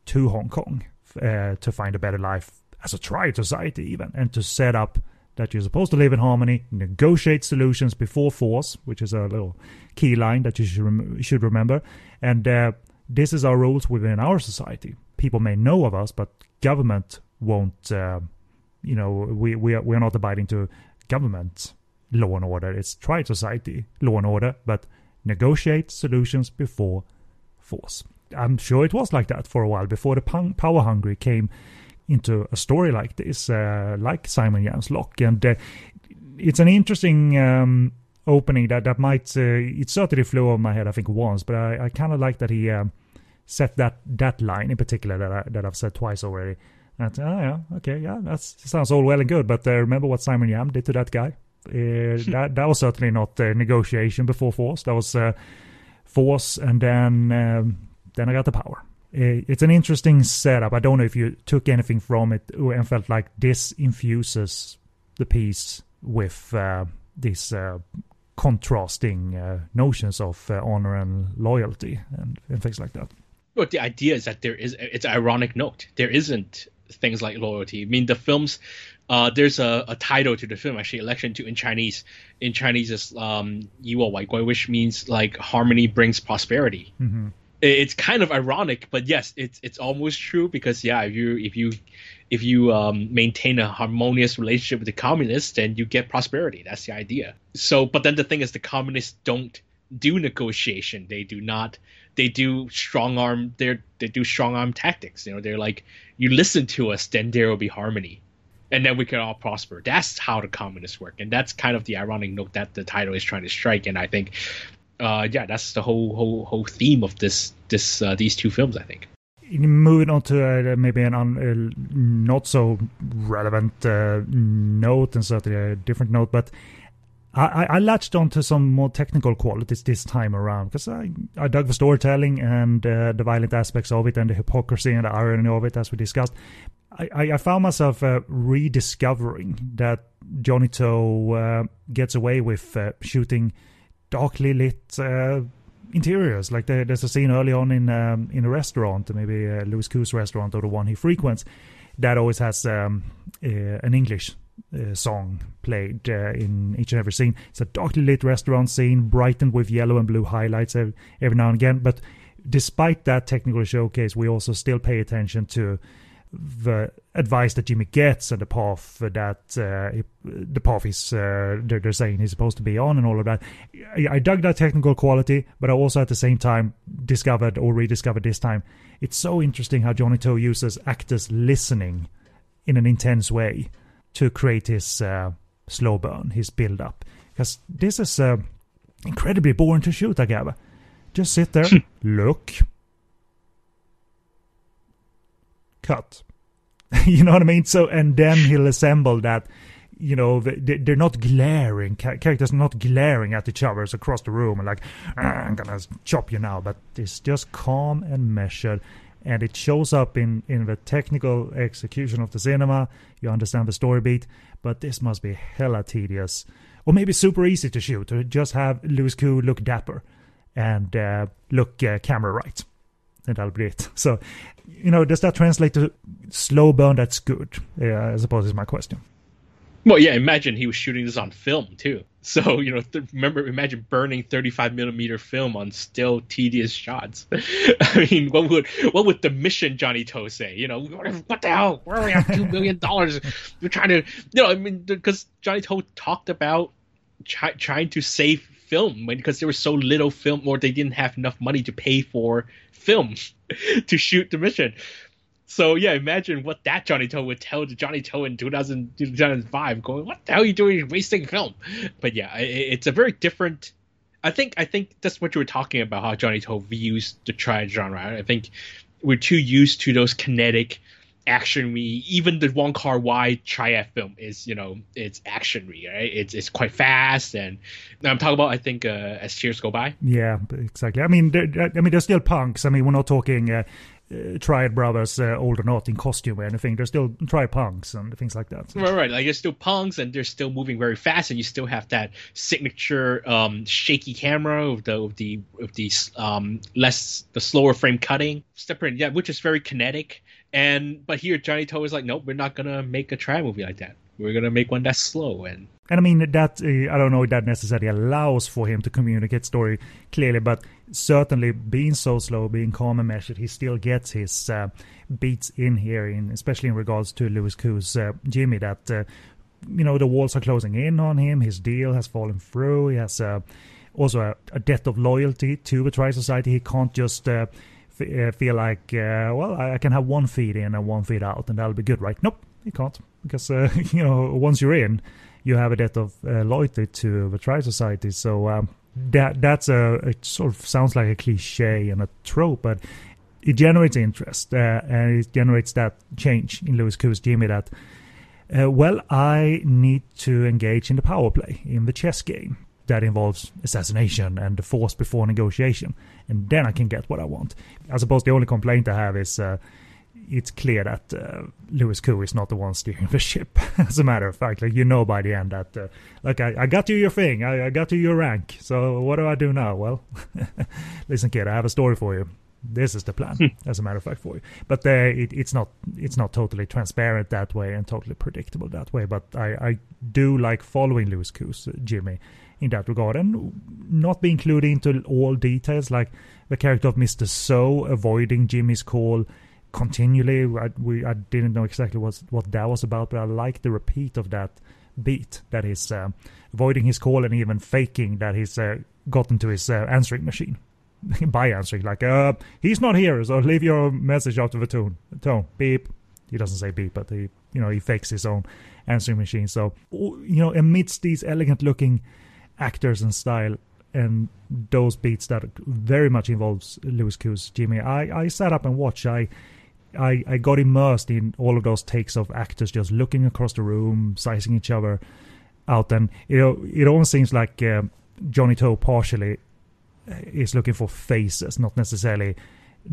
to Hong Kong uh, to find a better life as a triad society, even, and to set up that you're supposed to live in harmony, negotiate solutions before force, which is a little key line that you should rem- should remember. And uh, this is our rules within our society. People may know of us, but government won't. Uh, you know, we we are, we are not abiding to government law and order. It's triad society law and order, but negotiate solutions before force. I'm sure it was like that for a while before the power hungry came into a story like this, uh, like Simon Yam's Locke, and uh, it's an interesting um, opening that that might uh, it certainly flew over my head I think once, but I, I kind of like that he um, set that that line in particular that I, that I've said twice already. And oh yeah, okay, yeah, that sounds all well and good, but uh, remember what Simon Yam did to that guy? Uh, (laughs) that that was certainly not uh, negotiation before force. That was uh, force, and then um, then I got the power. Uh, it's an interesting setup. I don't know if you took anything from it and felt like this infuses the piece with uh, these uh, contrasting uh, notions of uh, honor and loyalty and, and, things like that. But the idea is that there is it's ironic note. There isn't things like loyalty. I mean, the films. Uh, there's a, a, title to the film actually, "Election Two" in Chinese. In Chinese, is um, which means like harmony brings prosperity. Mm-hmm it's kind of ironic, but yes, it's it's almost true because yeah, if you if you if you um, maintain a harmonious relationship with the communists, then you get prosperity. That's the idea. So, but then the thing is, the communists don't do negotiation. They do not. They do strong arm. They they do strong arm tactics. You know, they're like, you listen to us, then there will be harmony, and then we can all prosper. That's how the communists work, and that's kind of the ironic note that the title is trying to strike. And I think uh, yeah, that's the whole whole whole theme of this this uh, these two films. I think. Moving on to uh, maybe an un, uh, not so relevant uh, note and certainly a different note, but I, I latched onto some more technical qualities this time around because I, I dug the storytelling and uh, the violent aspects of it and the hypocrisy and the irony of it as we discussed. I, I found myself uh, rediscovering that Johnny To uh, gets away with uh, shooting darkly lit uh, interiors. Like there, there's a scene early on in um, in a restaurant, maybe uh, Louis Koo's restaurant or the one he frequents, that always has um, uh, an English uh, song played uh, in each and every scene. It's a darkly lit restaurant scene, brightened with yellow and blue highlights every, every now and again. But despite that technical showcase, we also still pay attention to the advice that Jimmy gets and the path that uh, the path he's uh, they're, they're, saying he's supposed to be on and all of that. I, I, dug that technical quality, but I also at the same time discovered or rediscovered this time it's so interesting how Johnny To uses actors listening in an intense way to create his uh, slow burn, his build up. Because this is uh, incredibly boring to shoot, I gather. Just sit there, (laughs) look, cut. (laughs) you know what I mean? So, and then he'll assemble that. You know, they're not glaring. Characters not glaring at each other across the room like, ah, I'm gonna chop you now. But it's just calm and measured and it shows up in in the technical execution of the cinema. You understand the story beat, but this must be hella tedious, or maybe super easy to shoot. To just have Louis Koo look dapper and uh, look uh, camera right, and that'll be it. (laughs) So you know, does that translate to slow burn that's good? Yeah, I suppose is my question. Well, yeah. Imagine he was shooting this on film too. So you know, th- remember, imagine burning 35 millimeter film on still tedious shots. (laughs) I mean, what would what would the mission Johnny To say? You know, what the hell? Where are we at two million dollars? We're trying to, you know, I mean, because Johnny To talked about try, trying to save film because there was so little film, or they didn't have enough money to pay for film (laughs) to shoot the mission. So yeah, imagine what that Johnny To would tell to Johnny To in 2000, 2005, going, "What the hell are you doing, wasting film?" But yeah, it, it's a very different. I think I think that's what you were talking about, how Johnny To views the triad genre. I think we're too used to those kinetic action even the Wong Kar Wai triad film is you know it's action right it's it's quite fast and I'm talking about I think uh, as years go by yeah exactly I mean I mean they're still punks I mean we're not talking uh, uh, Triad Brothers, uh, old or not, in costume or anything. They're still Triad punks and things like that. Right, right. Like they're still punks and they're still moving very fast, and you still have that signature um, shaky camera of the of the of the um, less the slower frame cutting, step in, yeah, which is very kinetic. And but here Johnny To is like, nope, we're not gonna make a triad movie like that. We're gonna make one that's slow and. And I mean that uh, I don't know if that necessarily allows for him to communicate story clearly, but certainly being so slow, being calm and measured, he still gets his uh, beats in here, in especially in regards to Louis Koo's uh, Jimmy. That uh, you know the walls are closing in on him. His deal has fallen through. He has uh, also a, a, debt of loyalty to the Tri Society. He can't just uh, uh, feel like, well, I, can have one feed in and one feed out, and that'll be good, right? Nope, you can't because (laughs) you know once you're in, you have a debt of loyalty to the Tri Society. So. Um, that that's a it sort of sounds like a cliche and a trope, but it generates interest uh, and it generates that change in Louis Koo's Jimmy that uh, well I need to engage in the power play in the chess game that involves assassination and the force before negotiation and then I can get what I want. I suppose the only complaint I have is uh, it's clear that uh, Louis Koo is not the one steering the (laughs) ship. As a matter of fact, like you know by the end that, uh, like I, I got you your thing, I, I got you your rank. So what do I do now? Well, (laughs) listen, kid, I have a story for you. This is the plan, hmm. as a matter of fact, for you. But uh, it, it's not it's not totally transparent that way and totally predictable that way. But I, I do like following Louis Koo's uh, Jimmy in that regard and not be included into all details like the character of Mr. So avoiding Jimmy's call continually. I, we I didn't know exactly what what that was about, but I like the repeat of that beat that he's uh, avoiding his call and even faking that he's uh, gotten to his uh, answering machine (laughs) by answering like uh he's not here so leave your message after the tone tone beep he doesn't say beep but he you know he fakes his own answering machine so you know amidst these elegant looking actors and style and those beats that very much involves Louis Koo's Jimmy. I I sat up and watched. I I, I got immersed in all of those takes of actors just looking across the room, sizing each other out, and it it almost seems like uh, Johnny To partially uh, is looking for faces, not necessarily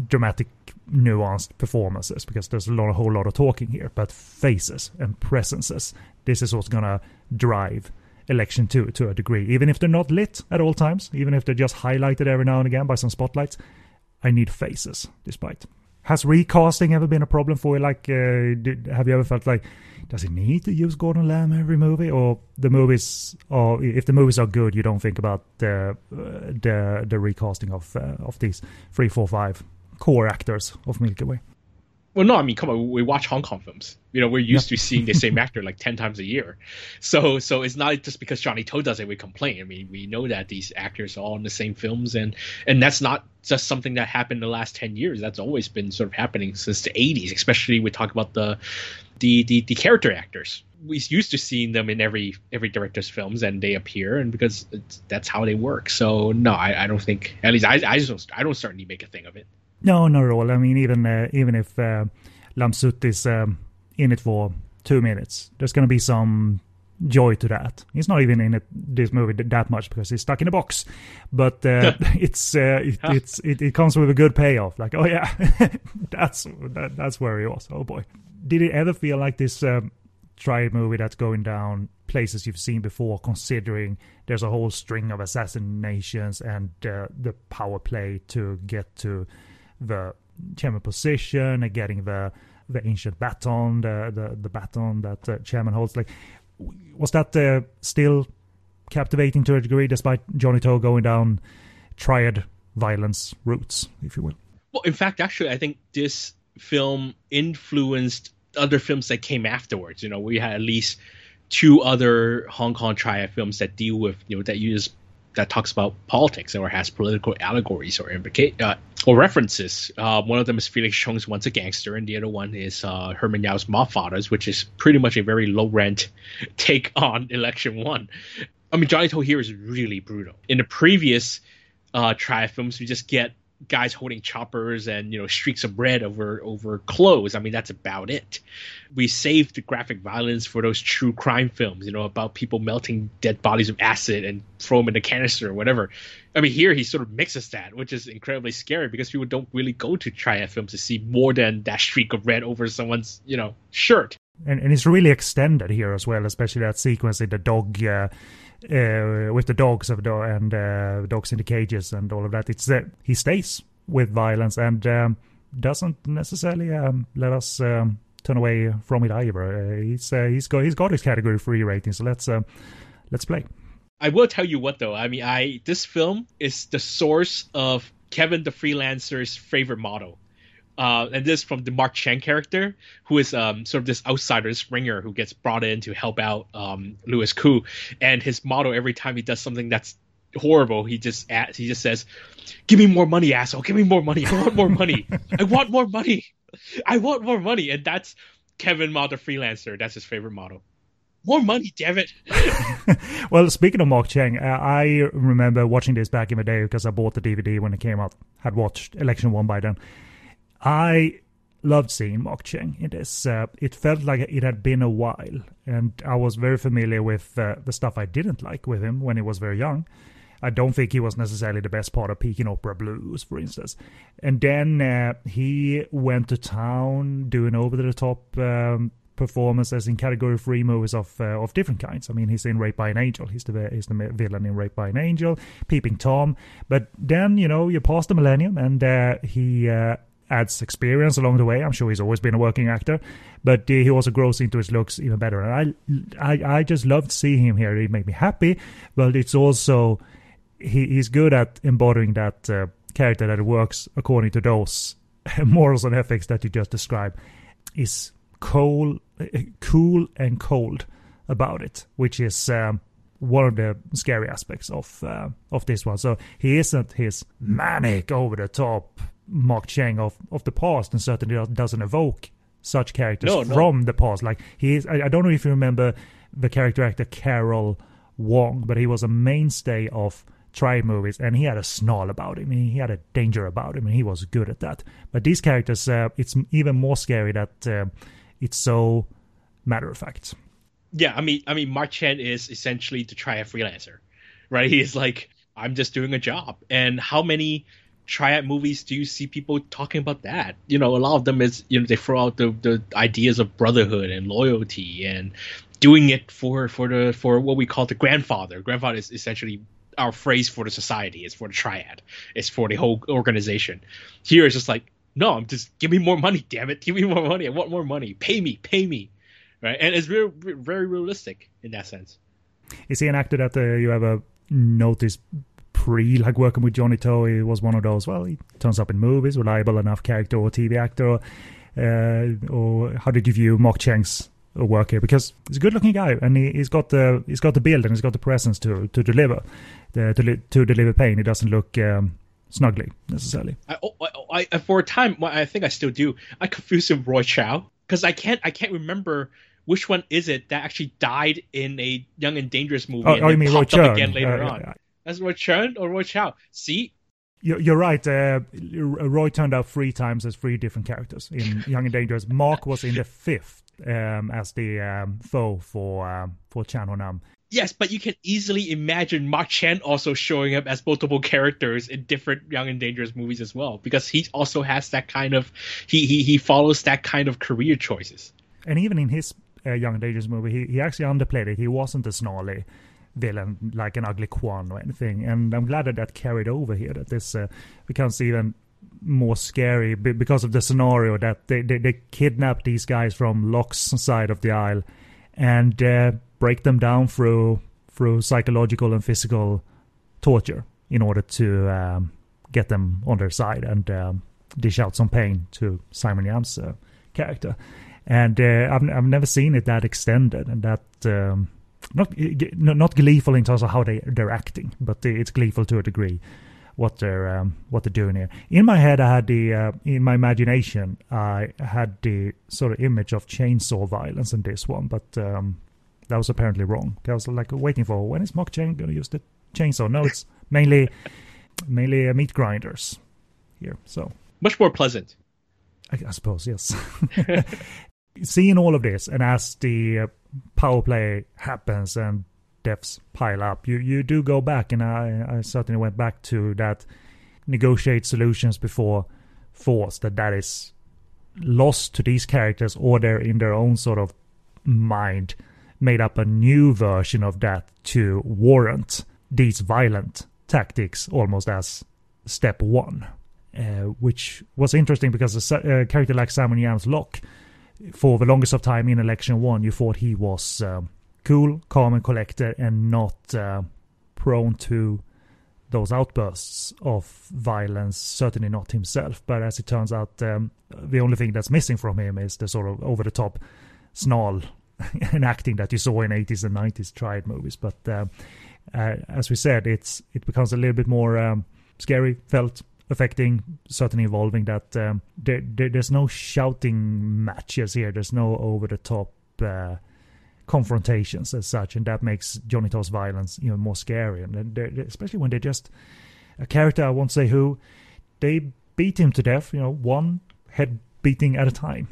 dramatic, nuanced performances, because there's a lot, a whole lot of talking here, but faces and presences. This is what's gonna drive election two to a degree, even if they're not lit at all times, even if they're just highlighted every now and again by some spotlights. I need faces, despite has recasting ever been a problem for you? Like, uh, did, have you ever felt like, does it need to use Gordon Lam every movie, or the movies, or if the movies are good, you don't think about the uh, the the recasting of uh, of these three, four, five core actors of Milky Way? Well, no, I mean, come on, we watch Hong Kong films. You know, we're used yeah. to seeing the same (laughs) actor like ten times a year. So, so it's not just because Johnny To does it we complain. I mean, we know that these actors are all in the same films, and and that's not just something that happened in the last ten years. That's always been sort of happening since the '80s. Especially we talk about the the the, the character actors. We used to seeing them in every every director's films, and they appear, and because that's how they work. So, no, I, I don't think. At least I I just don't, I don't certainly make a thing of it. No, not at all. I mean, even uh, even if uh, Lam Suet is um, in it for two minutes, there's going to be some joy to that. He's not even in it, this movie that much because he's stuck in a box, but uh, (laughs) it's uh, it, it's it, it, comes with a good payoff. Like, oh yeah, (laughs) that's that, that's where he was. Oh boy, did it ever feel like this um, triad movie that's going down places you've seen before? Considering there's a whole string of assassinations and uh, the power play to get to the chairman position and getting the the ancient baton, the the, the baton that uh, chairman holds. Like, was that uh, still captivating to a degree, despite Johnny To going down triad violence routes, if you will? Well, in fact, actually, I think this film influenced other films that came afterwards. You know, we had at least two other Hong Kong triad films that deal with you know that use that talks about politics or has political allegories or implica- uh, or references. Uh, one of them is Felix Chung's Once a Gangster, and the other one is uh, Herman Yau's Mobfathers, which is pretty much a very low rent (laughs) take on Election One. I mean, Johnny To here is really brutal. In the previous uh, triad films, we just get guys holding choppers and you know streaks of red over over clothes. I mean that's about it. We saved the graphic violence for those true crime films, you know, about people melting dead bodies with acid and throw them in a canister or whatever. I mean here he sort of mixes that, which is incredibly scary because people don't really go to triad films to see more than that streak of red over someone's you know shirt. And and it's really extended here as well, especially that sequence in the dog. Uh, uh, with the dogs of the, and uh, dogs in the cages and all of that. It's uh, he stays with violence and um, doesn't necessarily um, let us um, turn away from it either. Uh, he's uh, he's got he's got his category three rating, so let's uh, let's play. I will tell you what though. I mean, I this film is the source of Kevin the freelancer's favorite model uh, and this from the Mark Cheng character, who is um, sort of this outsider, springer who gets brought in to help out um, Louis Koo. And his motto every time he does something that's horrible, he just he just says, "Give me more money, asshole! Give me more money! I want more money! I want more money! I want more money!" And that's Kevin Ma the freelancer. That's his favorite motto. More money, damn it! (laughs) well, speaking of Mark Cheng, uh, I remember watching this back in the day because I bought the DVD when it came out. Had watched Election One by then I loved seeing Mark Cheng in this. Uh, it felt like it had been a while, and I was very familiar with uh, the stuff I didn't like with him when he was very young. I don't think he was necessarily the best part of Peking Opera Blues, for instance. And then uh, he went to town doing over the top um, performances in category three movies of uh, of different kinds. I mean, he's in Raped by an Angel. He's the he's the villain in Rape by an Angel, Peeping Tom. But then you know you pass the millennium, and uh, he uh, adds experience along the way. I'm sure he's always been a working actor, but uh, he also grows into his looks even better. And I I I just loved seeing him here. He made me happy, but it's also he, he's good at embodying that uh, character that works according to those (laughs) morals and ethics that you just described. Is cold, cool and cold about it, which is um, one of the scary aspects of uh, of this one. So he isn't his manic, over the top Mark Cheng of of the past, and certainly doesn't evoke such characters no, no. from the past. Like he is, I, I, don't know if you remember the character actor Carol Wong, but he was a mainstay of Triad movies, and he had a snarl about him. and He had a danger about him, and he was good at that. But these characters, uh, it's even more scary that. Uh, it's so matter of fact. Yeah, I mean, I mean, Mark Cheng is essentially to try a freelancer, right? He is like, I'm just doing a job. And how many triad movies do you see people talking about that? You know, a lot of them is, you know, they throw out the, the ideas of brotherhood and loyalty and doing it for for the for what we call the grandfather. Grandfather is essentially our phrase for the society. It's for the triad. It's for the whole organization. Here it's just like no, I'm just give me more money, (laughs) damn it, give me more money. I want more money. Pay me, pay me, right? And it's real, very realistic in that sense. Is he an actor that uh, you ever noticed pre like working with Johnny To? He was one of those. Well, he turns up in movies, reliable enough character or TV actor. Or, uh, or how did you view Mark Cheng's work here? Because he's a good-looking guy, and he, has got the he's got the build and he's got the presence to to deliver the, to to deliver pain. He doesn't look. Um, snugly necessarily. I, oh, I, I, for a time, I think I still do. I confuse him with Roy Chow because I can't I can't remember which one is it that actually died in a Young and Dangerous movie oh, and oh, you mean Roy Chun. again later uh, on. That's Roy Chun or Roy Chow. See, you're, you're right. Uh, Roy turned out three times as three different characters in (laughs) Young and Dangerous. Mark was in the fifth um, as the um, foe for um, for Chan Ho Nam. Yes, but you can easily imagine Mark Cheng also showing up as multiple characters in different Young and Dangerous movies as well, because he also has that kind of he he, he follows that kind of career choices. And even in his uh, Young and Dangerous movie, he, he actually underplayed it. He wasn't a snarly villain like an ugly Kwan or anything. And I'm glad that that carried over here. That this uh, becomes even more scary because of the scenario that they, they, they kidnap these guys from Locke's side of the aisle and uh, break them down through through psychological and physical torture in order to um, get them on their side and um, dish out some pain to Simon Yam's uh, character. And uh, I've I've never seen it that extended and that um, not not gleeful in terms of how they they're acting, but it's gleeful to a degree what they're um, what they're doing here. In my head, I had the uh, in my imagination, I had the sort of image of chainsaw violence in this one, but um, that was apparently wrong. I was like waiting for when is Mark Cheng going to use the chainsaw? No, it's (laughs) mainly mainly uh, meat grinders here. So much more pleasant. I, I suppose yes. (laughs) Seeing all of this, and as the uh, power play happens and deaths pile up, you you do go back, and I I certainly went back to that negotiate solutions before force. That that is lost to these characters, or they're in their own sort of mind made up a new version of that to warrant these violent tactics almost as step one. Uh, which was interesting because a, a, character like Simon Yam's Locke, for the longest of time in election one, you thought he was um, cool, calm, and collected, and not uh, prone to those outbursts of violence. Certainly not himself. But as it turns out, um, the only thing that's missing from him is the sort of over the top snarl (laughs) and acting that you saw in 80s and 90s triad movies. But uh, uh, as we said, it's it becomes a little bit more um, scary, felt, affecting, certainly involving that um, there, there, there's no shouting matches here. There's no over the top uh, confrontations as such, and that makes Johnny To's violence even more scary. And especially when they just a character I won't say who they beat him to death. You know, one head beating at a time.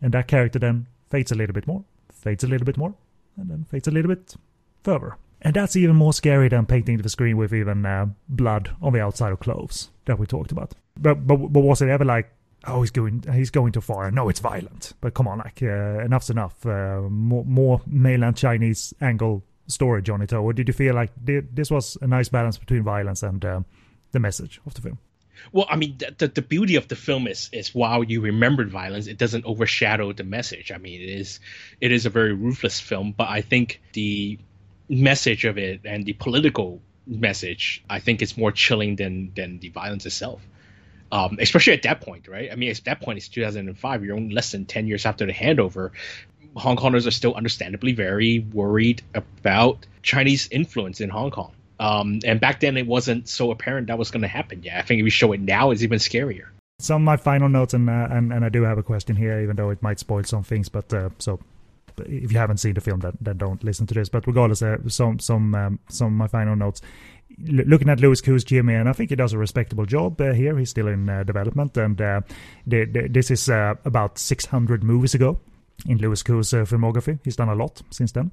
And that character then fades a little bit more, fades a little bit more, and then fades a little bit further. And that's even more scary than painting the screen with even uh, blood on the outside of clothes that we talked about. But, but but was it ever like, oh, he's going he's going too far? No, it's violent. But come on, like uh, enough's enough. Uh, more more mainland Chinese angle story, Johnny To. Or did you feel like this was a nice balance between violence and uh, the message of the film? Well, I mean, the, the beauty of the film is is while you remembered violence, it doesn't overshadow the message. I mean, it is it is a very ruthless film, but I think the message of it and the political message, I think, it's more chilling than than the violence itself. Um, especially at that point, right? I mean, at that point, it's 2005. You're only less than 10 years after the handover. Hong Kongers are still understandably very worried about Chinese influence in Hong Kong. Um, and back then, it wasn't so apparent that was going to happen. Yeah, I think if we show it now, it's even scarier. Some of my final notes, and, uh, and and I do have a question here, even though it might spoil some things. But uh, so, if you haven't seen the film, then, then don't listen to this. But regardless, uh, some some um, some of my final notes. L- looking at Louis Koo's Jimmy, and I think he does a respectable job uh, here. He's still in uh, development, and uh, the, the, this is about 600 movies ago in Louis Koo's uh, filmography. He's done a lot since then.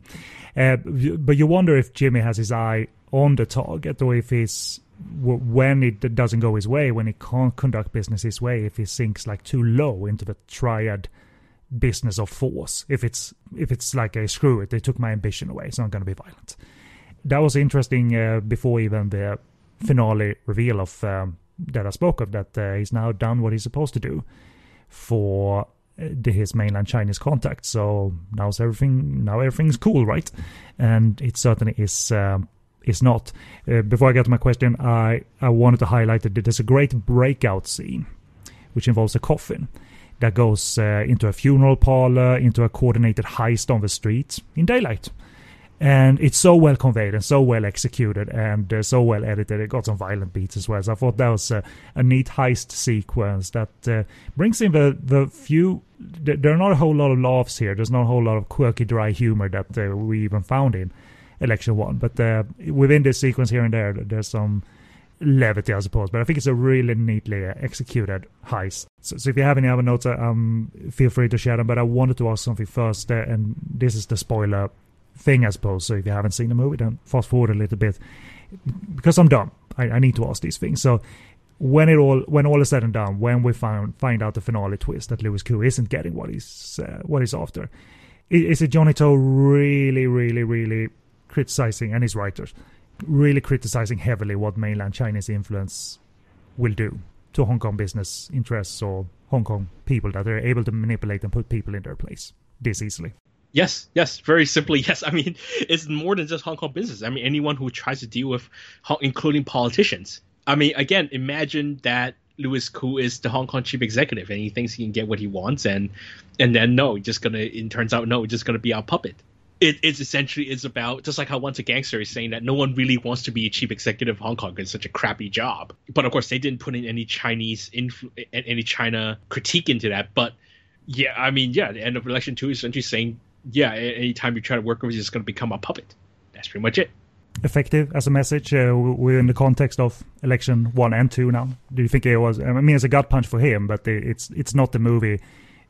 Uh, but you wonder if Jimmy has his eye on the target or if he's when it doesn't go his way, when he can't conduct business his way, if he sinks like too low into the triad business of force. If it's if it's like a screw it, they took my ambition away. It's not going to be violent. That was interesting uh, before even the finale reveal of um, that I spoke of that uh, he's now done what he's supposed to do for his mainland Chinese contacts. So now's everything now everything's cool, right? And it certainly is. Uh, is not. Uh, before I get to my question, I I wanted to highlight that there's a great breakout scene, which involves a coffin that goes uh, into a funeral parlor, into a coordinated heist on the street in daylight and it's so well conveyed and so well executed and uh, so well edited. It got some violent beats as well. So I thought that was a, a neat heist sequence that uh, brings in the the few. There are not a whole lot of laughs here. There's not a whole lot of quirky, dry humor that uh, we even found in Election One. But uh, within this sequence here and there, there's some levity, I suppose. But I think it's a really neatly executed heist. So, so if you have any other notes, uh, um, feel free to share them. But I wanted to ask something first, uh, and this is the spoiler thing, I suppose. So if you haven't seen the movie, then fast forward a little bit. Because I'm dumb, I, I need to ask these things. So when it all when all is said and done, when we find find out the finale twist that Louis Koo isn't getting what he's uh, what he's after, is it Johnny To really, really, really criticizing and his writers really criticizing heavily what mainland Chinese influence will do to Hong Kong business interests or Hong Kong people that they're able to manipulate and put people in their place this easily? Yes, yes, very simply, (laughs) yes. I mean, it's more than just Hong Kong business. I mean, anyone who tries to deal with, including politicians. I mean, again, imagine that Louis Koo is the Hong Kong chief executive, and he thinks he can get what he wants, and and then no, just gonna. It turns out no, just gonna be our puppet. It, it's essentially is about just like how once a gangster is saying that no one really wants to be a chief executive of Hong Kong it's such a crappy job. But of course, they didn't put in any Chinese influ- any China critique into that. But yeah, I mean, yeah, the end of election two is essentially saying yeah, anytime you try to work with, it's going to become a puppet. That's pretty much it. Effective as a message. Uh, we're in the context of election one and two now. Do you think it was? I mean, it's a gut punch for him, but it's it's not the movie.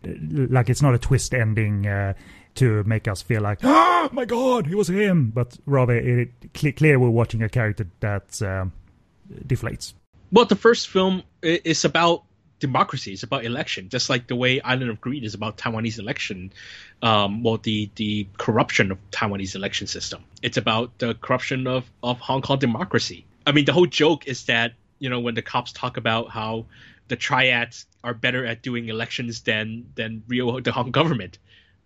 Like it's not a twist ending uh, to make us feel like, oh (gasps) my god, it was him. But rather, it, it clear we're watching a character that um, deflates. Well, the first film is about democracy. It's about election, just like the way Island of Greed is about Taiwanese election, um, or the the corruption of Taiwanese election system. It's about the corruption of of Hong Kong democracy. I mean, the whole joke is that you know when the cops talk about how the triads are better at doing elections than than real the Hong government.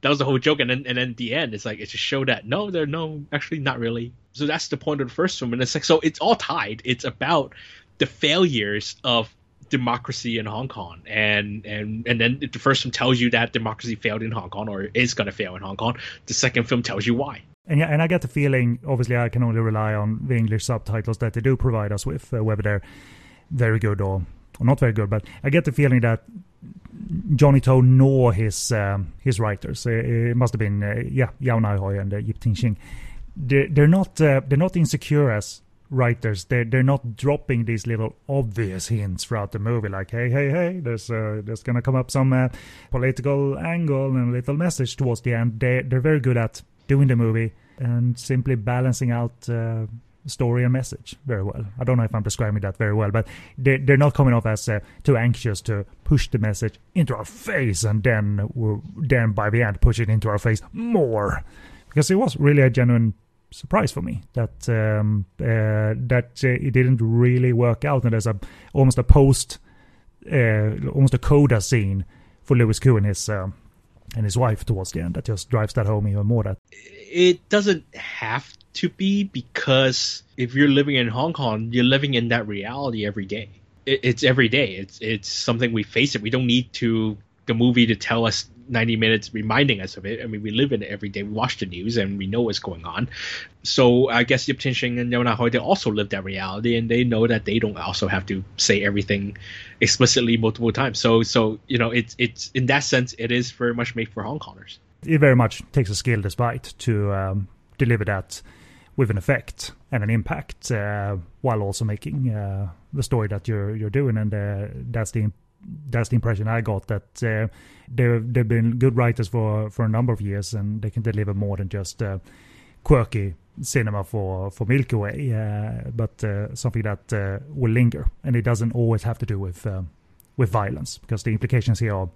That was the whole joke, and then and then the end, it's like it to show that no, they're no, actually not really. So that's the point of the first film, and it's like so it's all tied. It's about the failures of democracy in Hong Kong, and and and then the first film tells you that democracy failed in Hong Kong or is going to fail in Hong Kong. The second film tells you why. And yeah, and I get the feeling, obviously, I can only rely on the English subtitles that they do provide us with, uh, whether they're very good or, or not very good. But I get the feeling that Johnny To nor his um, his writers, it must have been uh, yeah Yau Nai-hoi and uh, Yip Tin-shing, they're, they're not uh, they're not insecure as writers. They're they're not dropping these little obvious hints throughout the movie like hey hey hey there's uh, there's gonna come up some uh, political angle and a little message towards the end. They they're very good at doing the movie and simply balancing out uh, story and message very well. I don't know if I'm describing that very well, but they're, they're not coming off as uh, too anxious to push the message into our face and then then by the end push it into our face more, because it was really a genuine surprise for me that um, uh, that uh, it didn't really work out and there's a almost a post uh, almost a coda scene for Koo and his uh, and his wife towards the end that just drives that home even more that it doesn't have to be because if you're living in Hong Kong, you're living in that reality every day. It, it's every day. It's it's something we face it. We don't need to the movie to tell us 90 minutes reminding us of it. I mean, we live in it every day. We watch the news and we know what's going on. So I guess Yip Tin Shing and Yau Nai-hoi, they also live that reality and they know that they don't also have to say everything explicitly multiple times. So, so you know, it's, it's in that sense, it is very much made for Hong Kongers. It very much takes a skill despite to um, deliver that with an effect and an impact uh, while also making uh, the story that you're you're doing and uh, that's the that's the impression I got that uh, they've they've been good writers for for a number of years and they can deliver more than just uh, quirky cinema for for Milky Way uh, but something that will linger and it doesn't always have to do with with violence because the implications here are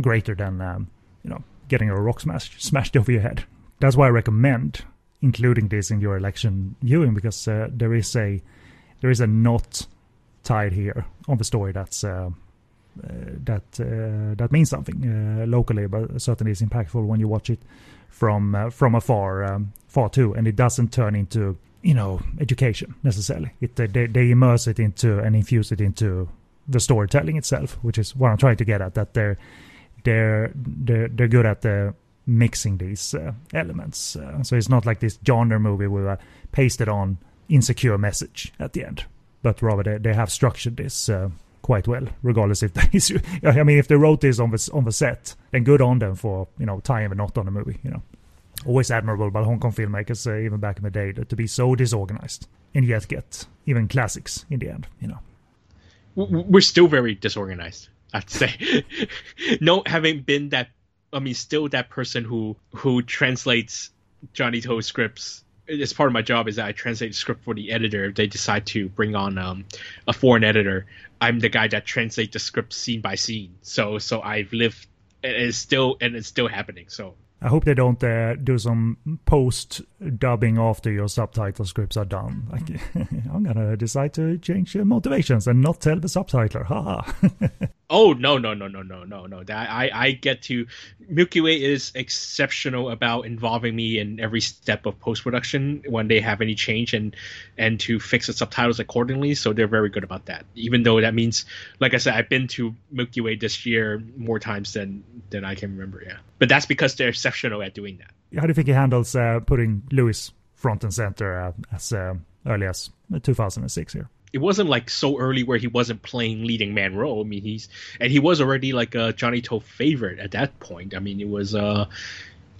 greater than um, you know getting a rock smash smashed over your head. That's why I recommend including this in your election viewing because uh, there is a there is a knot tied here on the story that's uh, uh, that uh, that means something uh, locally, but certainly is impactful when you watch it from uh, from afar um, far too, and it doesn't turn into you know education necessarily. It they, they immerse it into and infuse it into the storytelling itself, which is what I'm trying to get at. That they're they're they're, they're good at the mixing these uh, elements. Uh, so it's not like this genre movie with a pasted on insecure message at the end, but rather they, they have structured this uh, quite well, regardless if (laughs) they. I mean, if they wrote this on the on the set, then good on them for you know tying a knot on the movie. You know, always admirable by Hong Kong filmmakers, uh, even back in the day, to be so disorganized and yet get even classics in the end. You know, we're still very disorganized. I'd say, (laughs) no, having been that I mean, still that person who who translates Johnny To scripts. As part of my job is that I translate the script for the editor. If they decide to bring on um, a foreign editor, I'm the guy that translates the script scene by scene. So so I've lived. It's still and it's still happening. So I hope they don't uh, do some post dubbing after your subtitle scripts are done. Like, (laughs) I'm gonna decide to change motivations and not tell the subtitler. (laughs) oh no no no no no no no! I I get to Milky Way is exceptional about involving me in every step of post production when they have any change and and to fix the subtitles accordingly. So they're very good about that. Even though that means, like I said, I've been to Milky Way this year more times than than I can remember. Yeah, but that's because they're exceptional at doing that. How do you think he handles uh, putting Louis front and center uh, as uh, early as 2006 here? It wasn't like so early where he wasn't playing leading man role. I mean, he's and he was already like a Johnny To favorite at that point. I mean, it was. uh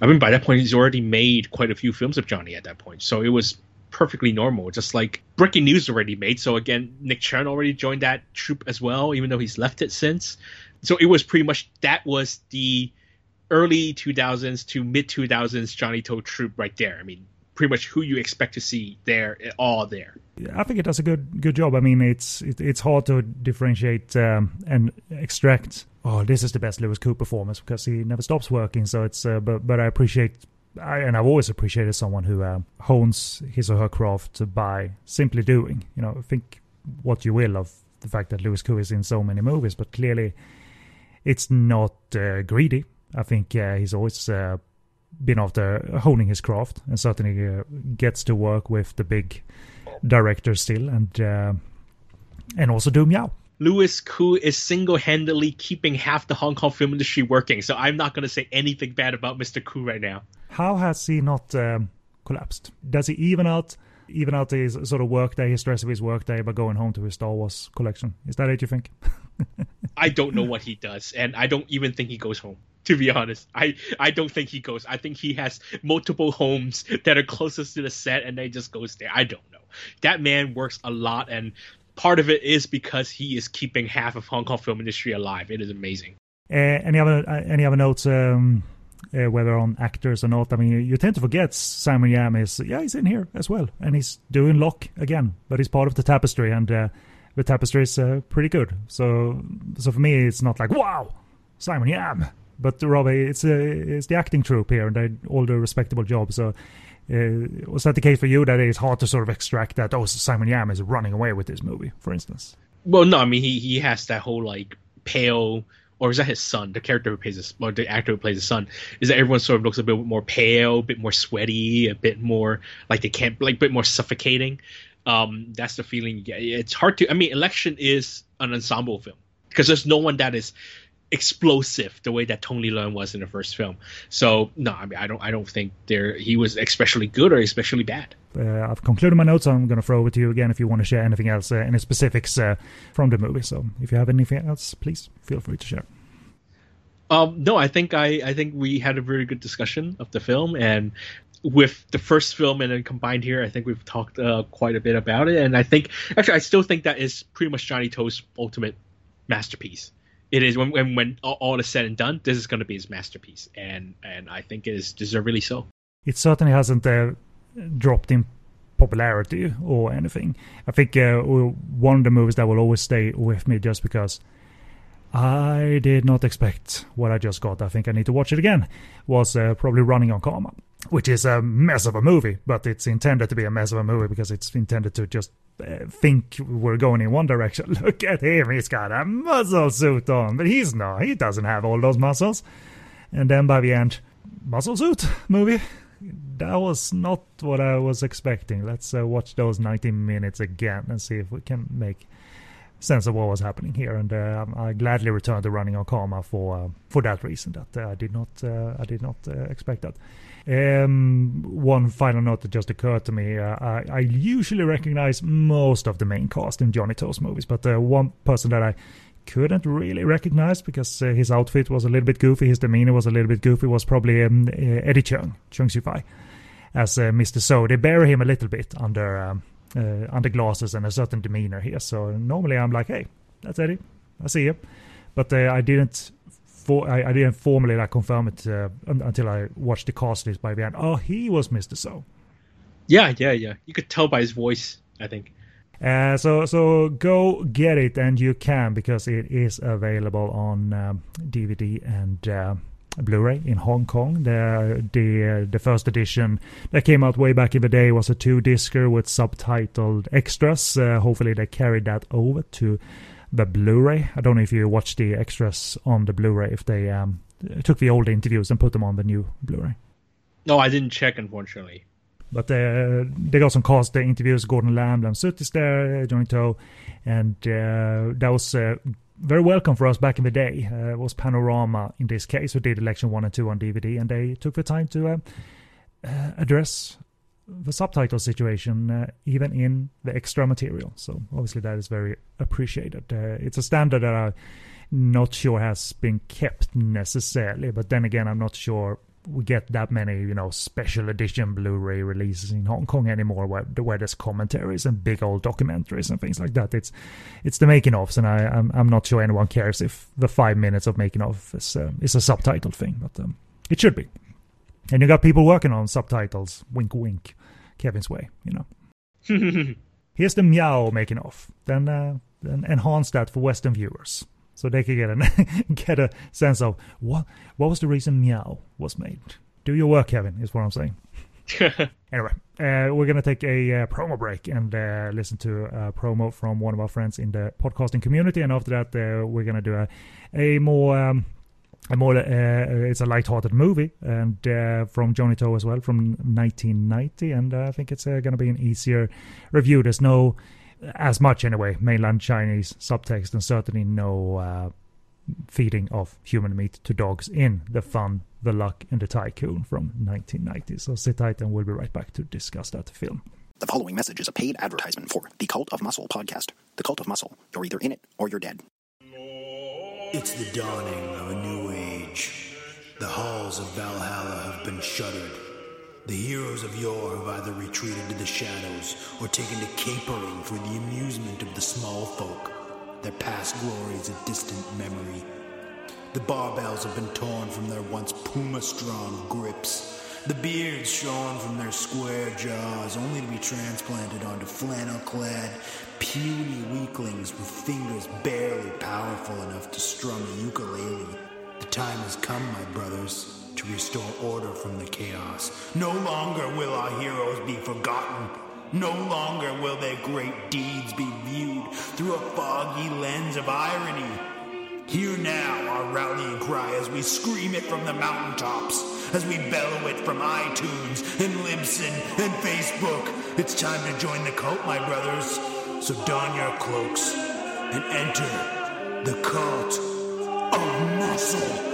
I mean, by that point, he's already made quite a few films of Johnny at that point, so it was perfectly normal. Just like Breaking News already made. So again, Nick Cheung already joined that troupe as well, even though he's left it since. So it was pretty much that was the early 2000s to mid 2000s Johnny To troupe right there. I mean, pretty much who you expect to see there, all there. I think it does a good good job. I mean, it's it, it's hard to differentiate um, and extract. Oh, this is the best Louis Koo performance because he never stops working. So it's uh, but but I appreciate. I, and I've always appreciated someone who uh, hones his or her craft by simply doing. You know, think what you will of the fact that Louis Koo is in so many movies, but clearly, it's not uh, greedy I think uh, he's always uh, been after honing his craft and certainly uh, gets to work with the big directors still and uh, and also Do Meow. Louis Koo is single-handedly keeping half the Hong Kong film industry working, so I'm not going to say anything bad about Mr. Koo right now. How has he not um, collapsed? Does he even out even out his sort of workday, his stress of his workday by going home to his Star Wars collection? Is that it? You think? (laughs) I don't know what he does, and I don't even think he goes home to be honest. I I don't think he goes. I think he has multiple homes that are closest to the set, and they just goes there. I don't know. That man works a lot, and part of it is because he is keeping half of Hong Kong film industry alive. It is amazing. Uh, any other uh, any other notes? Um, uh, whether on actors or not. I mean, you, you, tend to forget Simon Yam is yeah he's in here as well, and he's doing Lok again, but he's part of the tapestry, and uh, the tapestry is uh, pretty good. So so for me, it's not like wow, Simon Yam, but Robbie, it's uh, it's the acting troupe here, and they all do a respectable job. So. Uh, was that the case for you that it's hard to sort of extract that oh Simon Yam is running away with this movie for instance well no I mean he he has that whole like pale or is that his son? The character who plays his, or the actor who plays his son, is that everyone sort of looks a bit more pale, a bit more sweaty, a bit more like they can't, like a bit more suffocating. Um, that's the feeling. It's hard to. I mean, Election is an ensemble film because there's no one that is explosive the way that Tony Leung was in the first film. So no, I mean, I don't, I don't think there he was especially good or especially bad. Uh, I've concluded my notes. I'm going to throw over to you again if you want to share anything else, uh, any specifics uh, from the movie. So if you have anything else, please feel free to share. Um, no, I think I, I think we had a very good discussion of the film, and with the first film and then combined here, I think we've talked uh, quite a bit about it. And I think actually, I still think that is pretty much Johnny To's ultimate masterpiece. It is when when, when all, is said and done, this is going to be his masterpiece, and and I think it is deservedly so. It certainly hasn't uh, dropped in popularity or anything. I think uh, one of the movies that will always stay with me just because I did not expect what I just got. I think I need to watch it again. Was uh, probably Running on Karma, which is a mess of a movie, but it's intended to be a mess of a movie because it's intended to just think we're going in one direction. (laughs) Look at him, he's got a muscle suit on, but he's not. He doesn't have all those muscles. And then by the end, muscle suit movie. That was not what I was expecting. Let's uh, watch those 90 minutes again and see if we can make sense of what was happening here, and uh, I gladly returned to running on Karma for uh, for that reason. That uh, I did not uh, I did not uh, expect that. Um, one final note that just occurred to me: uh, I, I, usually recognize most of the main cast in Johnny To's movies, but one person that I couldn't really recognize because his outfit was a little bit goofy, his demeanor was a little bit goofy, was probably um, Eddie Cheung, Cheung Siu-fai, as Mr. So. They bury him a little bit under. Um, uh, under glasses and a certain demeanor here. So normally I'm like, hey, that's Eddie. I see you. But uh, I didn't. For, I, I, didn't formally like confirm it uh, until I watched the cast list by the end. Oh, he was Mister So. Yeah, yeah, yeah. You could tell by his voice. I think. Uh, so so go get it, and you can because it is available on um, DVD and uh, Blu-ray in Hong Kong. The the the first edition that came out way back in the day was a two-discer with subtitled extras. Uh, hopefully, they carried that over to the Blu-ray. I don't know if you watched the extras on the Blu-ray. If they um, took the old interviews and put them on the new Blu-ray. No, I didn't check, unfortunately. But uh, they got some cast the interviews. Gordon Lam, Lam Suet is there, Johnny To, and uh, that was uh, very welcome for us back in the day. Uh, it was Panorama in this case who did Election 1 and 2 on DVD, and they took the time to uh, uh, address the subtitle situation uh, even in the extra material. So obviously that is very appreciated. Uh, it's a standard that I'm not sure has been kept necessarily, but then again, I'm not sure we get that many, you know, special edition Blu-ray releases in Hong Kong anymore, where, where there's commentaries and big old documentaries and things like that. It's it's the making ofs, and I I'm, I'm not sure anyone cares if the five minutes of making of is uh, is a subtitled thing, but um, it should be. And you got people working on subtitles. Wink, wink. Kevin's way, you know. (laughs) Here's the meow making off. Then uh, then enhance that for Western viewers so they can get a (laughs) get a sense of what what was the reason Meow was made. Do your work, Kevin, is what I'm saying. (laughs) anyway, uh, we're gonna take a uh, promo break and uh, listen to a promo from one of our friends in the podcasting community, and after that, uh, we're gonna do a a more. Um, a more, uh, it's a light-hearted movie, and uh, from Johnny To as well, from 1990, and I think it's going to be an easier review. There's no as much anyway, mainland Chinese subtext, and certainly no uh, feeding of human meat to dogs in The Fun, The Luck, and The Tycoon from 1990. So sit tight and we'll be right back to discuss that film. The following message is a paid advertisement for the Cult of Muscle podcast. The Cult of Muscle. You're either in it or you're dead. It's the dawning of a new age. The halls of Valhalla have been shuttered. The heroes of yore have either retreated to the shadows or taken to capering for the amusement of the small folk. Their past glories a distant memory. The barbells have been torn from their once puma strong grips. The beards shorn from their square jaws, only to be transplanted onto flannel clad, puny weaklings with fingers barely powerful enough to strum a ukulele. The time has come, my brothers, to restore order from the chaos. No longer will our heroes be forgotten. No longer will their great deeds be viewed through a foggy lens of irony. Hear now our rallying cry as we scream it from the mountaintops, as we bellow it from iTunes and Libsyn and Facebook. It's time to join the cult, my brothers. So don your cloaks and enter the cult of muscle.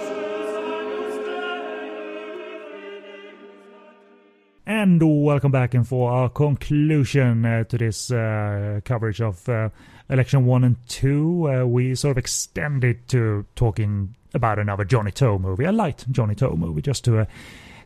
And welcome back and for our conclusion uh, to this uh, coverage of uh, election one and two. Uh, we sort of extended to talking about another Johnny To movie, a light Johnny To movie, just to uh,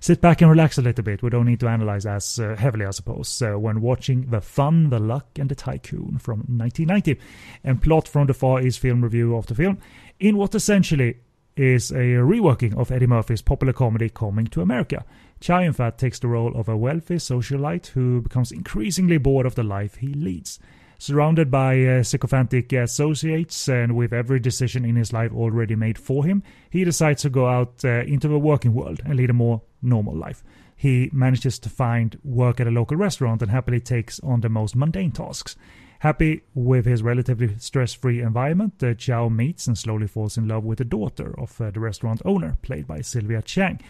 sit back and relax a little bit. We don't need to analyze as uh, heavily, I suppose, when watching The Fun, the Luck, and the Tycoon from 1990, and plot from the Far East film review of the film, in what essentially is a reworking of Eddie Murphy's popular comedy Coming to America. Chow Yun-fat takes the role of a wealthy socialite who becomes increasingly bored of the life he leads. Surrounded by uh, sycophantic associates and with every decision in his life already made for him, he decides to go out uh, into the working world and lead a more normal life. He manages to find work at a local restaurant and happily takes on the most mundane tasks. Happy with his relatively stress free environment, uh, Chow meets and slowly falls in love with the daughter of uh, the restaurant owner, played by Sylvia Chang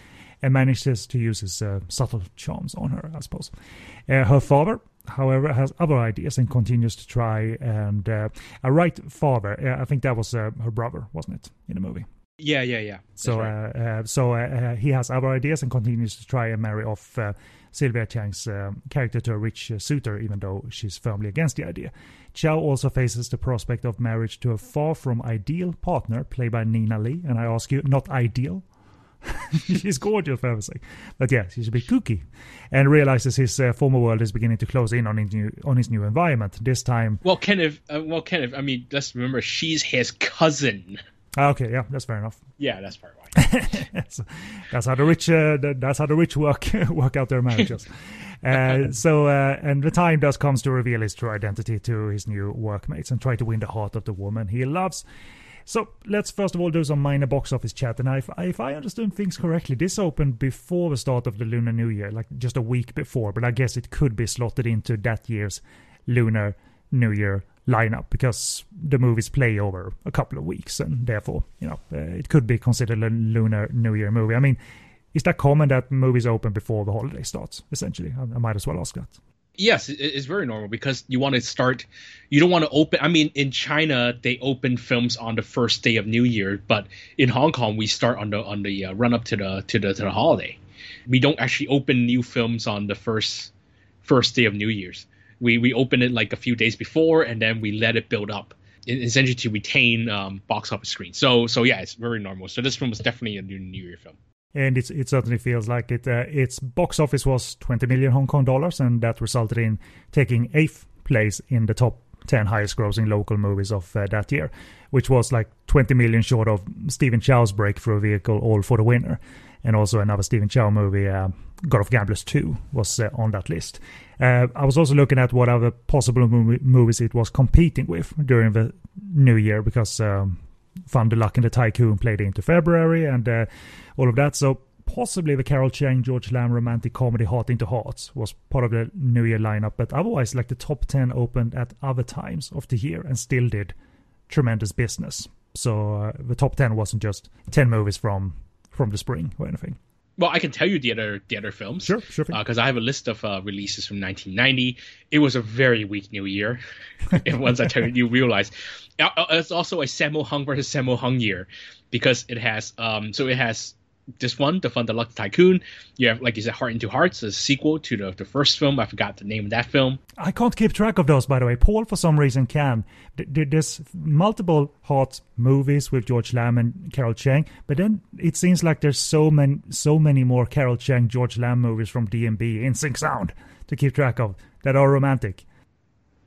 and manages to use his uh, subtle charms on her, I suppose. Uh, her father, however, has other ideas and continues to try. And uh, a right father, uh, I think that was uh, her brother, wasn't it, in the movie? Yeah, yeah, yeah. That's so, right. Uh, so he has other ideas and continues to try and marry off Sylvia Chang's character to a rich suitor, even though she's firmly against the idea. Chow also faces the prospect of marriage to a far from ideal partner, played by Nina Lee. And I ask you, not ideal? (laughs) she's gorgeous for everything. But yeah, she's a bit kooky, and realizes his uh, former world is beginning to close in on his new on his new environment. This time, well, Kenneth, uh, well, Kenneth. I mean, let's remember she's his cousin. Ah, okay, yeah, that's fair enough. Yeah, that's fair. Right. (laughs) that's, that's how the rich uh, that's how the rich work (laughs) work out their marriages. Uh, so, uh, and the time does comes to reveal his true identity to his new workmates and try to win the heart of the woman he loves. So let's first of all do some minor box office chat. And if, if I understood things correctly, this opened before the start of the Lunar New Year, like just a week before. But I guess it could be slotted into that year's Lunar New Year lineup because the movies play over a couple of weeks, and therefore, you know, uh, it could be considered a Lunar New Year movie. I mean, is that common that movies open before the holiday starts? Essentially, I, I might as well ask that. Yes, it's very normal because you want to start. You don't want to open. I mean, in China they open films on the first day of New Year, but in Hong Kong we start on the on the uh, run up to the to the to the holiday. We don't actually open new films on the first first day of New Year's. We we open it like a few days before, and then we let it build up, essentially to retain um, box office screen. So so yeah, it's very normal. So this film was definitely a new New Year film and it, it certainly feels like it. Uh, its box office was 20 million Hong Kong dollars, and that resulted in taking eighth place in the top 10 highest grossing local movies of uh, that year, which was like 20 million short of Stephen Chow's breakthrough vehicle, All for the Winner. And also another Stephen Chow movie, uh, God of Gamblers 2, was uh, on that list. Uh, I was also looking at what other possible movie, movies it was competing with during the new year because um, Fun the Luck and the Tycoon played into February and uh, all of that. So possibly the Carol Chang, George Lam romantic comedy Heart into Hearts was part of the New Year lineup. But otherwise, like the top 10 opened at other times of the year and still did tremendous business. So uh, the top 10 wasn't just 10 movies from from the spring or anything. Well, I can tell you the other the other films. Sure, sure. Because uh, I have a list of uh, releases from 1990. It was a very weak New Year. (laughs) and once I tell you, you realize uh, uh, it's also a Sammo Hung versus Sammo Hung year because it has um so it has this one, The Fun, the Luck, Tycoon. You have, like you said, Heart into Hearts, a sequel to the, the first film. I forgot the name of that film. I can't keep track of those, by the way. Paul, for some reason, can. There's multiple hot movies with George Lam and Carol Chang, but then it seems like there's so many, so many more Carol Chang, George Lam movies from DMB in Sync Sound to keep track of that are romantic.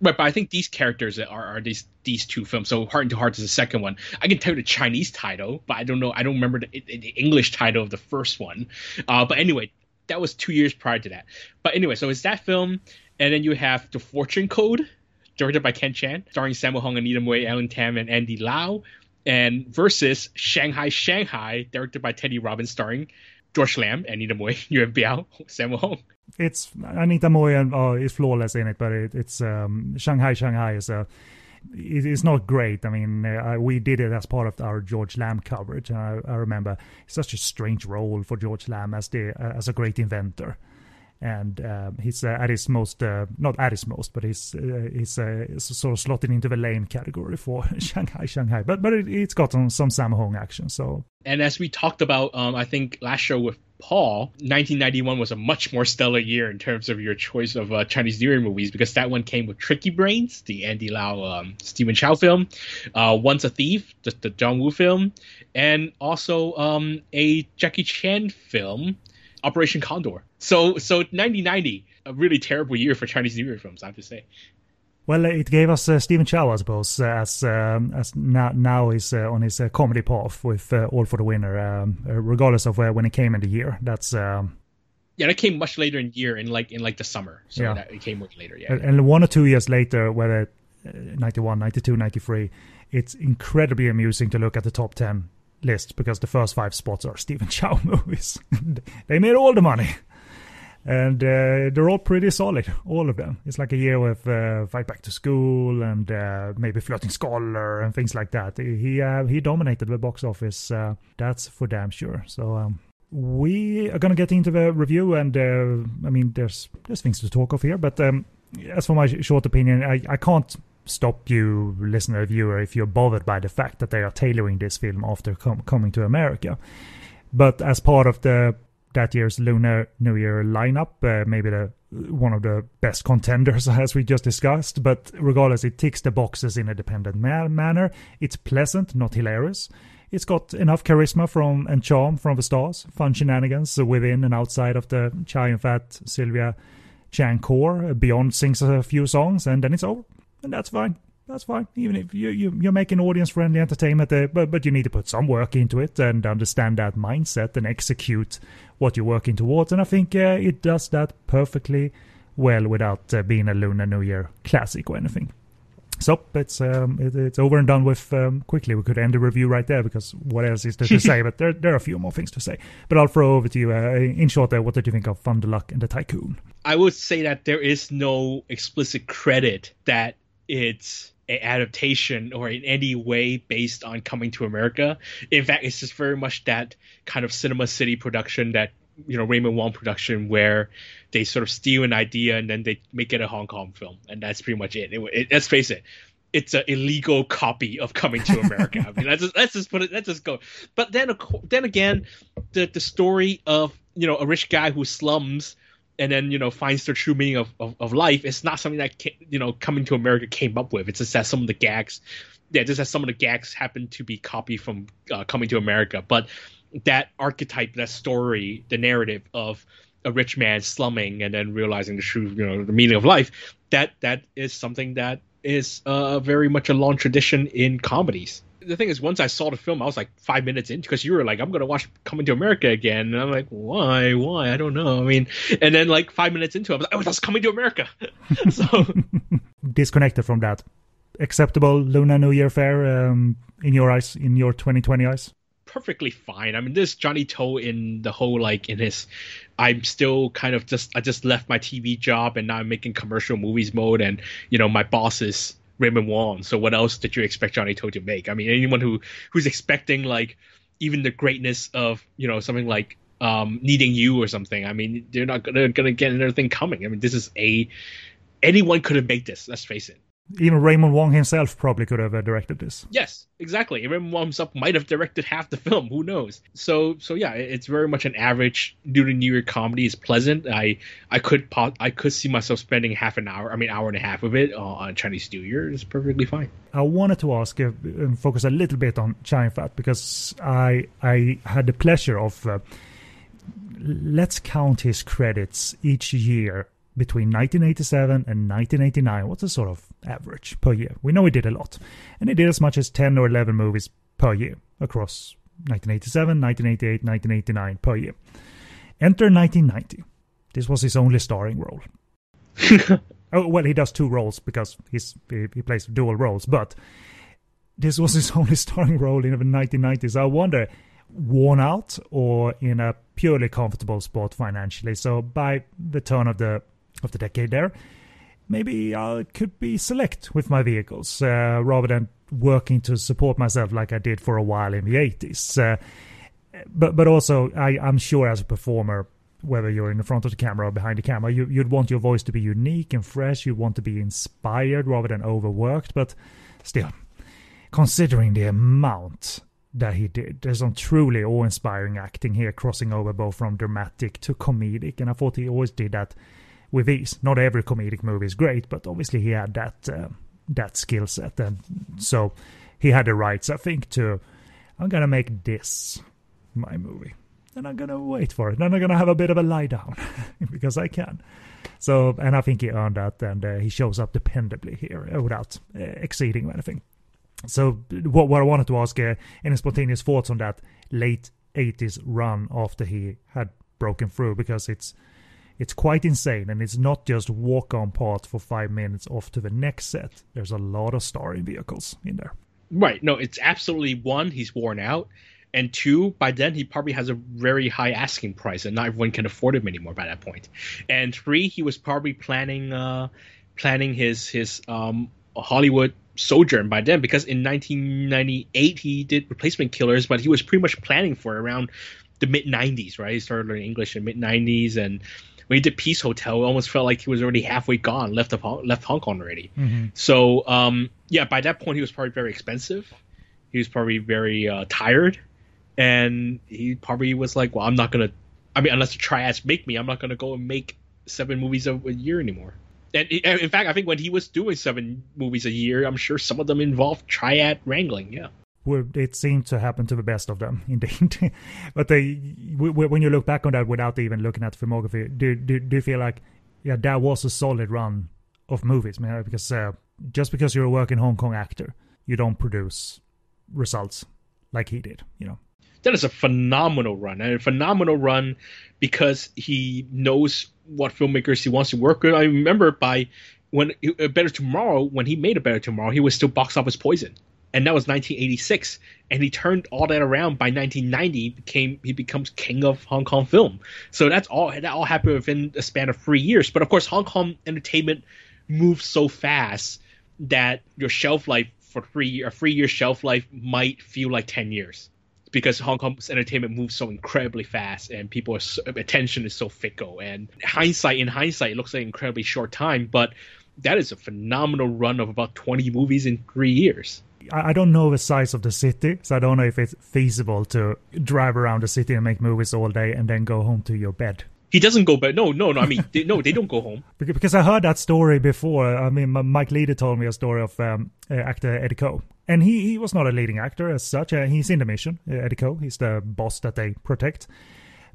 Right, but I think these characters are, are these these two films. So Heart into Heart is the second one. I can tell you the Chinese title, but I don't know. I don't remember the, the English title of the first one. Uh, but anyway, that was two years prior to that. But anyway, so it's that film, and then you have The Fortune Code, directed by Ken Chan, starring Sammo Hung, Anita Mui, Ellen Tam, and Andy Lau, and versus Shanghai Shanghai, directed by Teddy Robbins, starring George Lam, Anita Mui, (laughs) Yuen Biao, Sammo Hung it's Anita Mui uh, is flawless in it, but it, it's um, Shanghai Shanghai is a. It's not great. I mean, uh, we did it as part of our George Lam coverage. I, I remember such a strange role for George Lam as the uh, as a great inventor and uh, he's uh, at his most uh, not at his most but he's uh, he's uh, sort of slotted into the lame category for (laughs) shanghai shanghai but but it, has got some, some sammo hung action so and as we talked about um, i think last show with paul 1991 was a much more stellar year in terms of your choice of uh, chinese new year movies because that one came with tricky brains the andy lau um, stephen chow film once a thief the, the john woo film and also um, a jackie chan film Operation Condor. So so 1990, a really terrible year for Chinese New Year films, I have to say. Well, it gave us uh, Stephen Chow, I suppose, uh, as um, as now, now is uh, on his uh, comedy path with uh, All for the Winner, um, uh, regardless of when it came in the year. That's um, yeah, that came much later in the year, in like in like the summer. So yeah. that, it came much later. Yeah, and, one or two years later, whether 91, 92, 93, it's incredibly amusing to look at the top 10 list because the first five spots are Stephen Chow (laughs) movies. (laughs) they made all the money. And uh, they're all pretty solid, all of them. It's like a year with uh, Fight Back to School and uh, maybe Flirting Scholar and things like that. He uh, he dominated the box office, uh, that's for damn sure. So um, we are gonna get into the review, and uh, I mean, there's there's things to talk of here. But um, as for my short opinion, I, I can't stop you, listener, viewer, if you're bothered by the fact that they are tailoring this film after com- coming to America. But as part of the that year's Lunar New Year lineup, uh, maybe the one of the best contenders (laughs) as we just discussed. But regardless, it ticks the boxes in a dependent ma- manner. It's pleasant, not hilarious. It's got enough charisma from and charm from the stars, fun shenanigans within and outside of the Chow Yun-fat Sylvia Chang core. Beyond sings a few songs, and then it's over and that's fine. That's fine. Even if you, you you're making audience friendly entertainment, uh, but but you need to put some work into it and understand that mindset and execute what you're working towards. And I think uh, it does that perfectly well without uh, being a Lunar New Year classic or anything. So it's um, it, it's over and done with um, quickly. We could end the review right there because what else is there to say? (laughs) But there there are a few more things to say. But I'll throw over to you. Uh, in short, uh, what did you think of Fun the Luck and the Tycoon? I would say that there is no explicit credit that it's an adaptation or in any way based on Coming to America. In fact, it's just very much that kind of Cinema City production that you know Raymond Wong production where they sort of steal an idea and then they make it a Hong Kong film, and that's pretty much it. it, it let's face it. It's an illegal copy of Coming to America. I mean, let's just, let's just put it. Let's just go. But then, then again, the the story of you know a rich guy who slums and then you know finds the true meaning of, of, of life it's not something that you know coming to america came up with. It's just that some of the gags yeah just that some of the gags happen to be copied from uh, coming to america. But that archetype that story the narrative of a rich man slumming and then realizing the true you know the meaning of life that that is something that is uh, very much a long tradition in comedies the thing is, once I saw the film, I was like five minutes in because you were like, "I'm gonna watch Coming to America again," and I'm like, "Why? Why? I don't know." I mean, and then like five minutes into it, I was like, "Oh, that's Coming to America." (laughs) so (laughs) disconnected from that. Acceptable Lunar New Year fair um, in your eyes, in your 2020 eyes. Perfectly fine. I mean, this Johnny To in the whole like in his I'm still kind of just I just left my TV job and now I'm making commercial movies mode and you know my boss is Raymond Wong. So what else did you expect Johnny To to make? I mean, anyone who who's expecting like even the greatness of you know something like um, needing you or something. I mean, they're not gonna gonna get anything coming. I mean, this is a anyone could have made this. Let's face it. Even Raymond Wong himself probably could have uh, directed this. Yes, exactly. Raymond Wong himself might have directed half the (laughs) film. Who knows? So, so yeah, it's very much an average Lunar New Year comedy. It's pleasant. I, I could, I could see myself spending half an hour, I mean, hour and a half of it on Chinese New Year. It's perfectly fine. I wanted to ask uh, and focus a little bit on Chine Fat because I I had the pleasure of uh, let's count his credits each year between 1987 and 1989. What's the sort of average per year? We know he did a lot, and he did as much as 10 or 11 movies per year across 1987, 1988, 1989 per year. Enter 1990. This was his only starring role. (laughs) Oh well, he does two roles because he's he, he plays dual roles, but this was his (laughs) only starring role in the 1990s. I wonder, worn out or in a purely comfortable spot financially. So by the turn of the of the decade, there, maybe I could be select with my vehicles uh, rather than working to support myself like I did for a while in the 80s. Uh, but but also, I, I'm sure as a performer, whether you're in the front of the camera or behind the camera, you, you'd want your voice to be unique and fresh. You'd want to be inspired rather than overworked. But still, considering the amount that he did, there's some truly awe-inspiring acting here, crossing over both from dramatic to comedic. And I thought he always did that with ease. Not every comedic movie is great, but obviously he had that uh, that skill set, and so he had the rights, I think, to I'm gonna make this my movie and I'm gonna wait for it. and I'm gonna have a bit of a lie down (laughs) because I can. So, and I think he earned that, and uh, he shows up dependably here uh, without uh, exceeding anything. So, what what I wanted to ask uh, any spontaneous thoughts on that late '80s run after he had broken through, because it's it's quite insane, and it's not just walk on part for five minutes off to the next set. There's a lot of starring vehicles in there. Right. No, it's absolutely one, he's worn out. And two, by then he probably has a very high asking price and not everyone can afford him anymore by that point. And three, he was probably planning uh planning his his um Hollywood sojourn by then because in 1998 he did replacement killers but he was pretty much planning for around the mid 90s right he started learning english in mid 90s and when he did peace hotel it almost felt like he was already halfway gone left of Hong- left hong kong already. So um yeah by that point he was probably very expensive. He was probably very uh, tired. And he probably was like well i'm not gonna i mean unless the triads make me i'm not gonna go and make seven movies a, a year anymore. And i- in fact i think when he was doing seven movies a year i'm sure some of them involved triad wrangling yeah It seemed to happen to the best of them, (laughs) indeed. but they, when you look back on that without even looking at the filmography, do, do, do you feel like, yeah, that was a solid run of movies? Man, because uh, just because you're a working Hong Kong actor, you don't produce results like he did, you know. that is a phenomenal run and a phenomenal run because he knows what filmmakers he wants to work with. I remember by when A Better Tomorrow, when he made A Better Tomorrow, he was still box office poison, and that was 1986. And he turned all that around by 1990. He became he becomes king of Hong Kong film. So that's all that all happened within a span of three years. But of course, Hong Kong entertainment moves so fast that your shelf life for three a three year shelf life might feel like 10 years because Hong Kong's entertainment moves so incredibly fast and people's attention is so fickle. And hindsight, in hindsight, it looks like an incredibly short time, but that is a phenomenal run of about 20 movies in three years. I don't know the size of the city, so I don't know if it's feasible to drive around the city and make movies all day and then go home to your bed. He doesn't go back. No, no, no. I mean, they, no, they don't go home. (laughs) Because I heard that story before. I mean, Mike Leader told me a story of um, uh, actor Eddie Ko. And he, he was not a leading actor as such. Uh, he's in the mission, uh, Eddie Ko. He's the boss that they protect.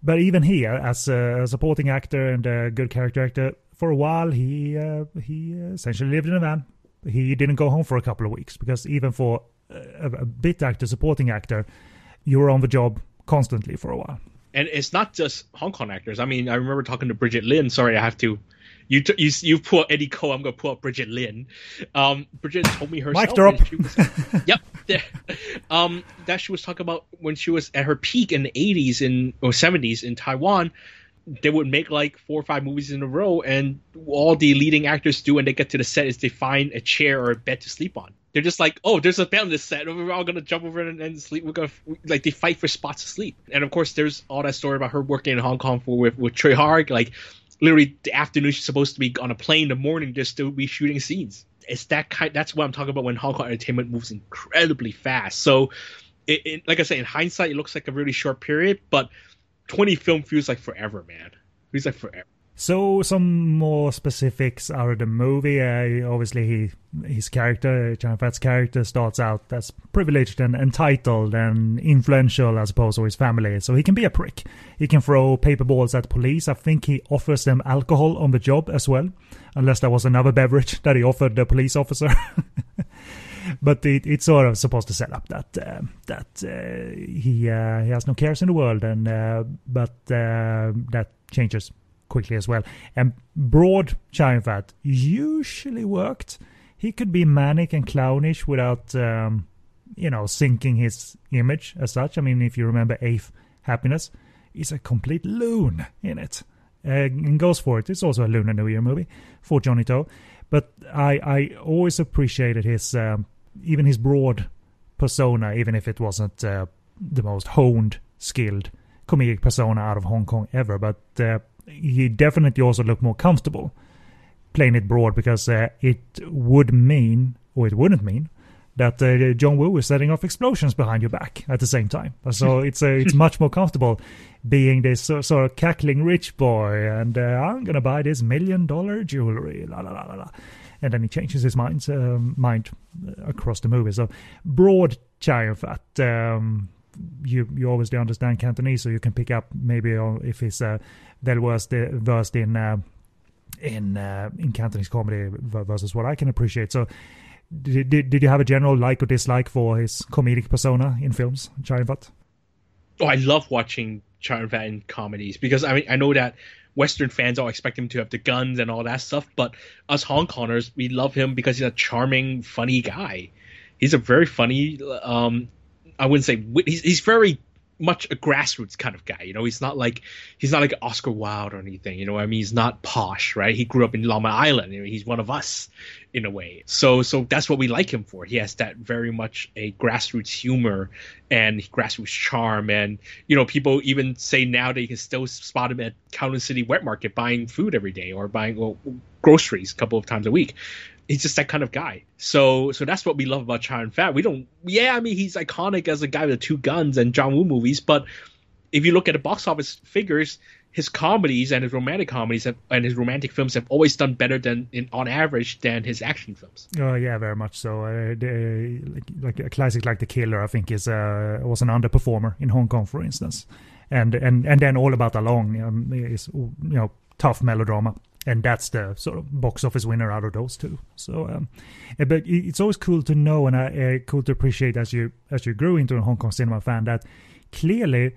But even he, uh, as a supporting actor and a good character actor, for a while he uh, he essentially lived in a van. He didn't go home for a couple of weeks because even for a, a bit actor, supporting actor, you were on the job constantly for a while. and it's not just Hong Kong actors. I mean, I remember talking to Brigitte Lin. Sorry, I have to. You t- you you pull out Eddie Ko. I'm gonna pull up Brigitte Lin. Um, Brigitte told me herself. Mic drop. was- (laughs) yep. there. Um, that she was talking about when she was at her peak in the 80s in or 70s in Taiwan. They would make like four or five movies in a row, and all the leading actors do when they get to the set is they find a chair or a bed to sleep on. They're just like, oh, there's a bed on this set. We're all gonna jump over and, and sleep. We're gonna like they fight for spots to sleep. And of course, there's all that story about her working in Hong Kong for with with Tsui Hark. Like literally, the afternoon she's supposed to be on a plane. The morning, just still be shooting scenes. it's that kind. That's what I'm talking about when Hong Kong entertainment moves incredibly fast. So, it, it, like I say, in hindsight, it looks like a really short period, but 20 film feels like forever, man. Feels like forever. So some more specifics out of the movie. Uh, obviously, he his character, Chow Fat's character, starts out as privileged and entitled and influential as opposed to his family. So he can be a prick. He can throw paper balls at police. I think he offers them alcohol on the job as well, unless there was another beverage (laughs) that he offered the police officer. (laughs) but it, it's sort of supposed to set up that uh, that uh, he uh, he has no cares in the world, and uh, but that changes quickly as well. And broad Chow Fat usually worked. He could be manic and clownish without, um, you know, sinking his image as such. I mean, if you remember Eighth Happiness, he's a complete loon in it. Uh, and goes for it. It's also a Lunar New Year movie for Johnny To. But I, I always appreciated his, um, even his broad persona, even if it wasn't uh, the most honed, skilled comedic persona out of Hong Kong ever. But uh, he definitely also looked more comfortable playing it broad because uh, it would mean, or it wouldn't mean, that uh, John Woo is setting off explosions behind your back at the same time. (laughs) So it's uh, it's much more comfortable being this sort of cackling rich boy, and uh, I'm gonna buy this million dollar jewelry, la la la la la, and then he changes his mind uh, mind across the movie. So broad Chow Fat. Um, you you obviously understand Cantonese, so you can pick up maybe if he's uh, well versed versed in uh, in uh, in Cantonese comedy versus what I can appreciate. So, did, did, did you have a general like or dislike for his comedic persona in films, Fat? Oh, I love watching Fat in comedies because I mean I know that Western fans all expect him to have the guns and all that stuff, but us Hong Kongers we love him because he's a charming, funny guy. He's a very funny. Um, I wouldn't say he's, he's very much a grassroots kind of guy. You know, he's not like he's not like Oscar Wilde or anything. You know, I mean, he's not posh, right? He grew up in Lamma Island. You know, he's one of us in a way. So, so that's what we like him for. He has that very much a grassroots humor and grassroots charm. And you know, people even say now that you can still spot him at Kowloon City Wet Market buying food every day or buying well, groceries a couple of times a week he's just that kind of guy. So so that's what we love about Chow Fat. We don't yeah, I mean he's iconic as a guy with two guns and John Woo movies, but if you look at the box office figures, his comedies and his romantic comedies have, and his romantic films have always done better than in, on average than his action films. Oh yeah, very much so. Uh, the, like, like, a classic like The Killer, I think is uh, was an underperformer in Hong Kong, for instance, and and and then All About Ah-Long um, is you know tough melodrama and that's the sort of box office winner out of those two. So, um, eh, but it's always cool to know and uh, cool to appreciate as you as you grew into a Hong Kong cinema fan that clearly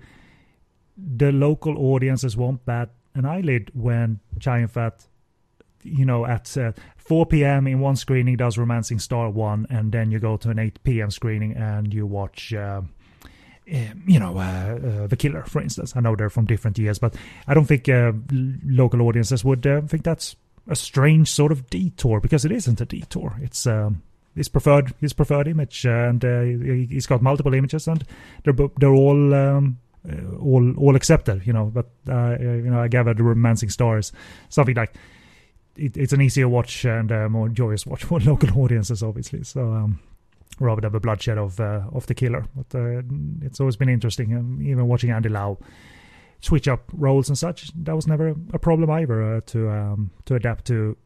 the local audiences won't bat an eyelid when Chow Fat, you know, at uh, 4 p.m. in one screening does Romancing Star one, and then you go to an 8 p.m. screening and you watch. Uh, you know, uh, uh, The Killer, for instance. I know they're from different years, but I don't think uh, local audiences would think that's a strange sort of detour because it isn't a detour. It's um, his preferred his preferred image, and uh, he's got multiple images, and they're they're all um, uh, all all accepted. You know, but uh, you know, I gather the Romancing Stars something like it, it's an easier watch and more joyous watch for (laughs) local audiences, obviously. So. Um, rather than the bloodshed of uh, of the killer. But uh, it's always been interesting, um, even watching Andy Lau switch up roles and such. That was never a problem either uh, to um, to adapt to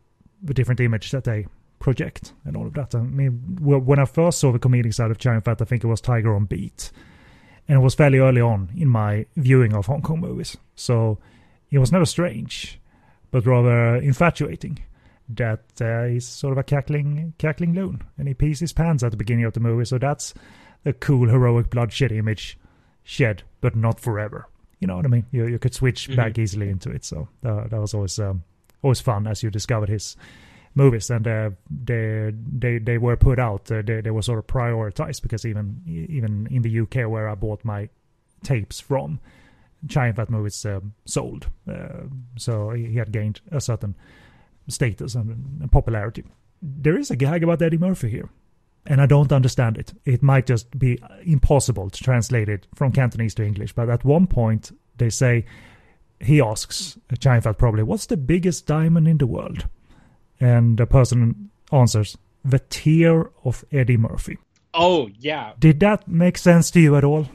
the different image that they project and all of that. I mean, when I first saw the comedic side of Chow Fat, I think it was Tiger on Beat, and it was fairly early on in my viewing of Hong Kong movies. So it was never strange, but rather infatuating that uh, he's sort of a cackling cackling loon, and he pees his pants at the beginning of the movie. So that's a cool heroic bloodshed image, shed, but not forever. You know what I mean? You you could switch mm-hmm. back easily into it. So that, that was always um, always fun as you discovered his movies, and uh, they they they were put out. Uh, they they were sort of prioritized because even even in the UK where I bought my tapes from. Chow Fat movies um, sold, uh, so he had gained a certain status and, and popularity. There is a gag about Eddie Murphy here, and I don't understand it. It might just be impossible to translate it from Cantonese to English, but at one point they say, he asks Fat probably, what's the biggest diamond in the world? And the person answers, The Tear of Eddie Murphy. Oh yeah, Did that make sense to you at all?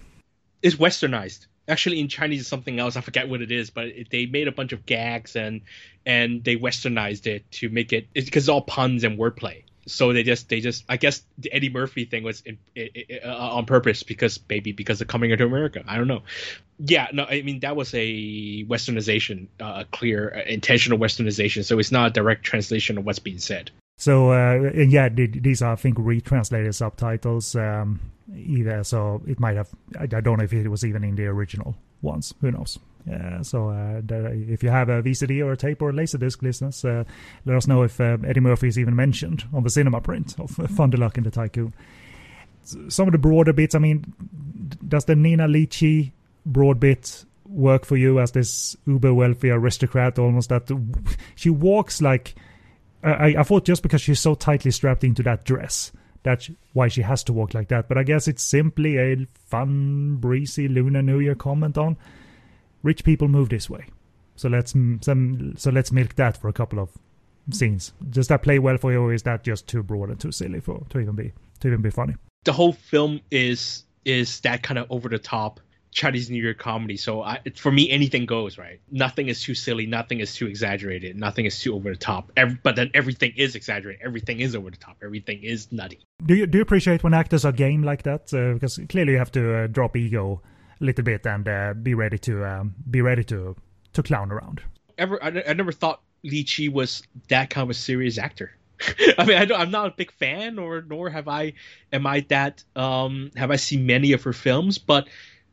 it's westernized. Actually, in Chinese, it's something else. I forget what it is, but it, they made a bunch of gags and and they westernized it to make it because it's all puns and wordplay. So they just they just I guess the Eddie Murphy thing was in, i i uh, on purpose because maybe because of coming into America. I don't know. Yeah, no, I mean that was a westernization, uh, a clear uh, intentional westernization. So it's not a direct translation of what's being said. So uh, yeah, these are I think retranslated subtitles um, either. So it might have. I, I don't know if it was even in the original ones. Who knows? Uh, so uh, if you have a VCD or a tape or a laserdisc, listeners, uh, let us know if uh, Eddie Murphy is even mentioned on the cinema print of Fun de Luck and the Tycoon. Some of the broader bits. I mean, does the Nina Li Chi broad bit work for you as this uber wealthy aristocrat? Almost that she walks like I, I thought just because she's so tightly strapped into that dress, that's why she has to walk like that. But I guess it's simply a fun, breezy Lunar New Year comment on rich people move this way. So let's some so let's milk that for a couple of scenes. Does that play well for you, or is that just too broad and too silly for to even be to even be funny? the whole film is is that kind of over the top Chinese New Year comedy. So I, for me, anything goes. Right? Nothing is too silly. Nothing is too exaggerated. Nothing is too over the top. Ev- but then everything is exaggerated. Everything is over the top. Everything is nutty. Do you do you appreciate when actors are game like that? Uh, because clearly you have to uh, drop ego a little bit and uh, be ready to um, be ready to to clown around. Ever, I, I never thought Li Chi was that kind of a serious actor. (laughs) I mean, I I'm not a big fan, or nor have I. Am I that? Um, have I seen many of her films? But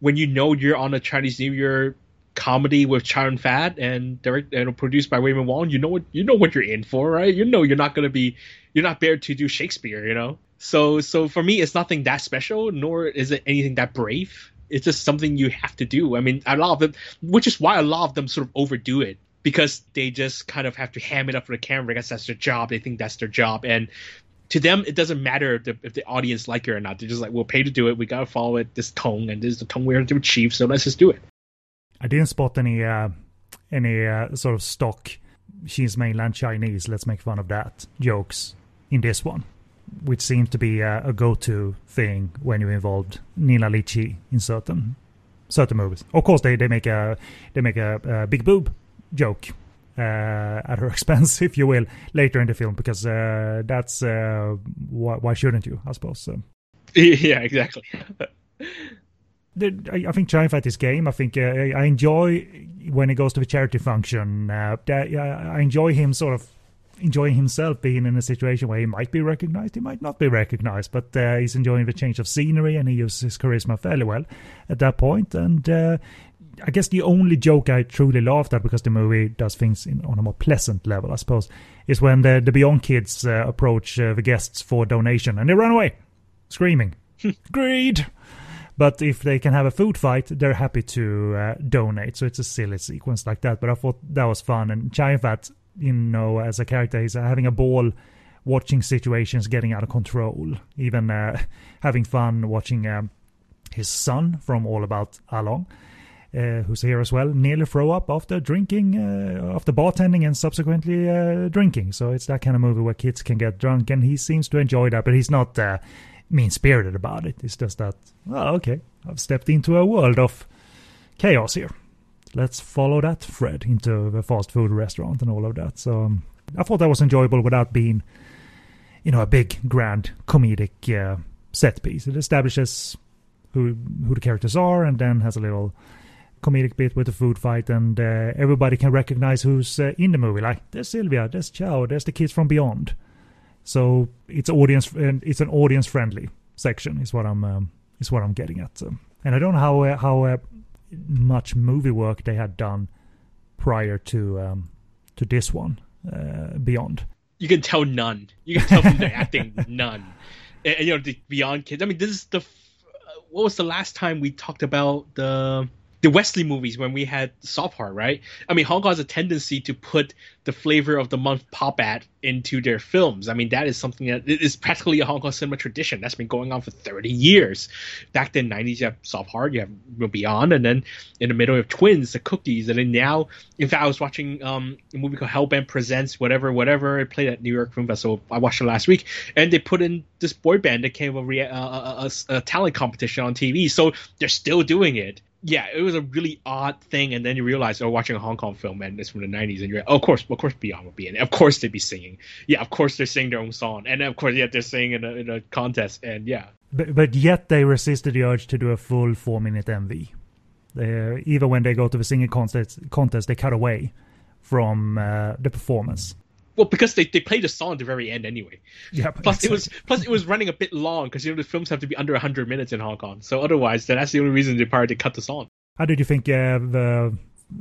when you know you're on a Chinese New Year comedy with Chow Yun-fat and direct and produced by Raymond Wong, you know what you know what you're in for, right? You know you're not gonna be you're not there to do Shakespeare, you know. So so for me, it's nothing that special, nor is it anything that brave. It's just something you have to do. I mean, a lot of them, which is why a lot of them sort of overdo it because they just kind of have to ham it up for the camera because that's their job. They think that's their job, and to them, it doesn't matter if the, if the audience like it or not. They're just like, we'll pay to do it. We gotta follow it this tone, and this is the tone we're to achieve. So let's just do it. I didn't spot any uh, any uh, sort of stock she's mainland Chinese. Let's make fun of that jokes in this one, which seems to be uh, a go-to thing when you involved Nina Li Chi in certain certain movies. Of course, they, they make a they make a, a big boob joke at her (laughs) expense, if you will, later in the film because uh, that's uh, why, why shouldn't you? I suppose. So. (laughs) yeah, exactly. (laughs) the, I, think Giant Fat this game. I think uh, I enjoy when he goes to the charity function. Uh, uh, I enjoy him sort of enjoying himself being in a situation where he might be recognized, he might not be recognized, but uh, he's enjoying the change of scenery and he uses his charisma fairly well at that point. And uh, I guess the only joke I truly laughed at because the movie does things in, on a more pleasant level, I suppose, is when the, the Beyond kids uh, approach uh, the guests for donation and they run away, screaming, (laughs) "Greed!" But if they can have a food fight, they're happy to uh, donate. So it's a silly sequence like that. But I thought that was fun. And Fat, you know, as a character, he's uh, having a ball watching situations getting out of control. Even uh, (laughs) having fun watching um, his son from All About Ah-Long, who's here as well, nearly throw up after drinking, uh, after bartending and subsequently uh, drinking. So it's that kind of movie where kids can get drunk. And he seems to enjoy that. But he's not uh, mean spirited about it. It's just that, oh, okay, I've stepped into a world of chaos here. Let's follow that thread into the fast food restaurant and all of that. So um, I thought that was enjoyable without being, you know, a big, grand comedic uh, set piece. It establishes who who the characters are and then has a little comedic bit with the food fight and uh, everybody can recognize who's uh, in the movie. Like, there's Sylvia, there's Chow, there's the kids from Beyond. So it's audience and it's an audience friendly section is what I'm um, is what I'm getting at. So. And I don't know how uh, how uh, much movie work they had done prior to um, to this one uh, Beyond. You can tell none. You can tell from the acting (laughs) none. And, and, you know, the Beyond Kids. I mean, this is the. uh, What was the last time we talked about the the Wesley movies when we had Soft Heart, right? I mean, Hong Kong has a tendency to put the flavor of the month pop ad into their films. I mean, that is something that is practically a Hong Kong cinema tradition that's been going on for 30 years. Back then, 90s, you have Soft Heart, you have Beyond, and then in the middle, you have Twins, the Cookies, and then now, in fact, I was watching um, a movie called Hellbent Presents, whatever, whatever. It played at New York Film Festival. I watched it last week, and they put in this boy band that came a, a, uh, uh, uh, a, a talent competition on TV. So they're still doing it yeah, it was a really odd thing, and then you realize, oh, watching a Hong Kong film and it's from the '90s, and you're, like, oh, of course, of course, Beyond would be in it. Of course, they'd be singing. Yeah, of course, they're singing their own song, and of course, yeah, they're singing in a, in a contest, and yeah. But, but yet they resisted the urge to do a full four-minute MV. They, even when they go to the singing contest, contest, they cut away from uh, the performance. Well, because they, they played the song at the very end anyway. Yeah. Plus it was plus it was running a bit long because you know the films have to be under hundred minutes in Hong Kong. So otherwise, that's the only reason they probably cut the song. How did you think uh, the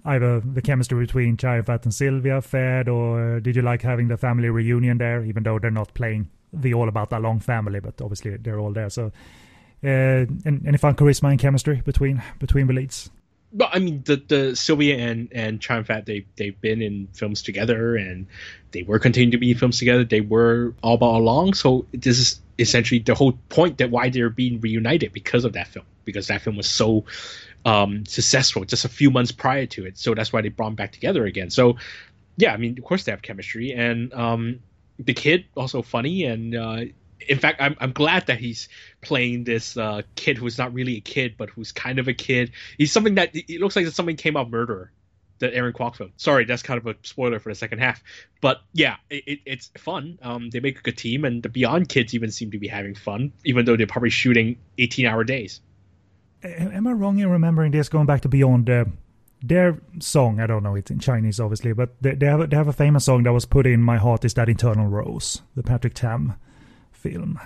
either the chemistry between Chow Yun-fat and Sylvia fared, or did you like having the family reunion there, even though they're not playing the All About Ah-Long family, but obviously they're all there. So, uh, and any fun charisma and chemistry between between the leads? But I mean, the the Sylvia and and Chow Yun-fat they they've been in films together, and they were continuing to be in films together. They were All About Ah-Long. So this is essentially the whole point that why they're being reunited because of that film, because that film was so um, successful just a few months prior to it. So that's why they brought them back together again. So yeah, I mean, of course they have chemistry, and um, the kid also funny and. Uh, in fact, I'm I'm glad that he's playing this uh, kid who's not really a kid, but who's kind of a kid. He's something that it looks like something came out murderer, the Aaron Kwok film. Sorry, that's kind of a spoiler for the second half, but yeah, it, it's fun. Um, they make a good team, and the Beyond kids even seem to be having fun, even though they're probably shooting 18 hour days. Am I wrong in remembering this? Going back to Beyond. Uh their song, I don't know, it's in Chinese obviously, but they, they, have a, they have a famous song that was put in My Heart Is That Eternal Rose, the Patrick Tam film.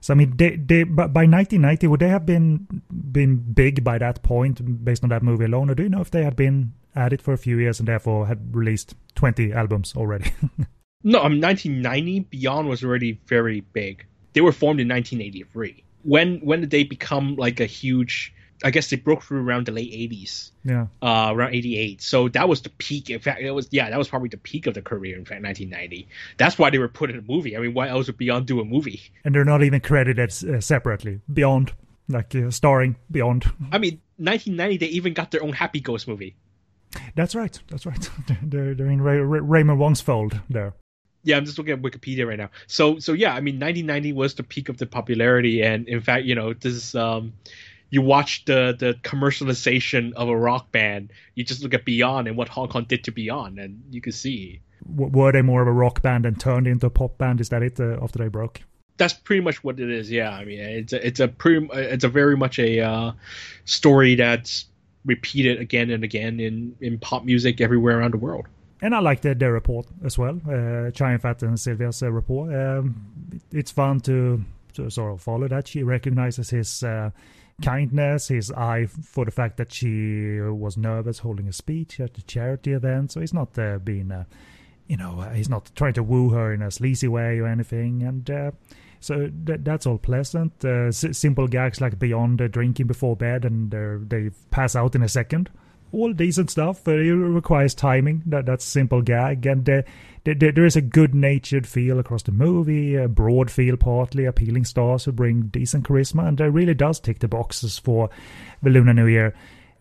So I mean, they, they by 1990 would they have been been big by that point based on that movie alone, or do you know if they had been at it for a few years and therefore had released 20 albums already? (laughs) no, I mean 1990 Beyond was already very big. They were formed in 1983. When when did they become like a huge I guess they broke through around the late 80s. Yeah. Uh, around 88. So that was the peak. In fact, it was yeah, that was probably the peak of the career. In fact, 1990. That's why they were put in a movie. I mean, why else would Beyond do a movie? And they're not even credited uh, separately. Beyond, like uh, starring Beyond. I mean, 1990 they even got their own Happy Ghost movie. That's right. That's right. (laughs) they're they're in Ray, Ray, Raymond Wong's fold there. Yeah, I'm just looking at Wikipedia right now. So so yeah, I mean, 1990 was the peak of the popularity, and in fact, you know, this um you watch the the commercialization of a rock band, you just look at Beyond and what Hong Kong did to Beyond, and you can see. Were they more of a rock band and turned into a pop band? Is that it uh, after they broke? That's pretty much what it is. Yeah, I mean, it's a, it's a pretty it's a very much a uh, story that's repeated again and again in in pop music everywhere around the world. And I like the, their report as well, uh, Chow Yun-fat and Sylvia's uh, report. Um, it's fun to, to sort of follow that. She recognizes his uh, kindness, his eye for the fact that she was nervous holding a speech at the charity event. So he's not uh, being, uh, you know, uh, he's not trying to woo her in a sleazy way or anything. And uh, so th- that's all pleasant. Uh, s- simple gags like beyond drinking before bed and they pass out in a second. All decent stuff. it requires timing. That that's simple gag and there, there is a good natured feel across the movie, a broad feel partly, appealing stars who bring decent charisma, and it really does tick the boxes for the Lunar New Year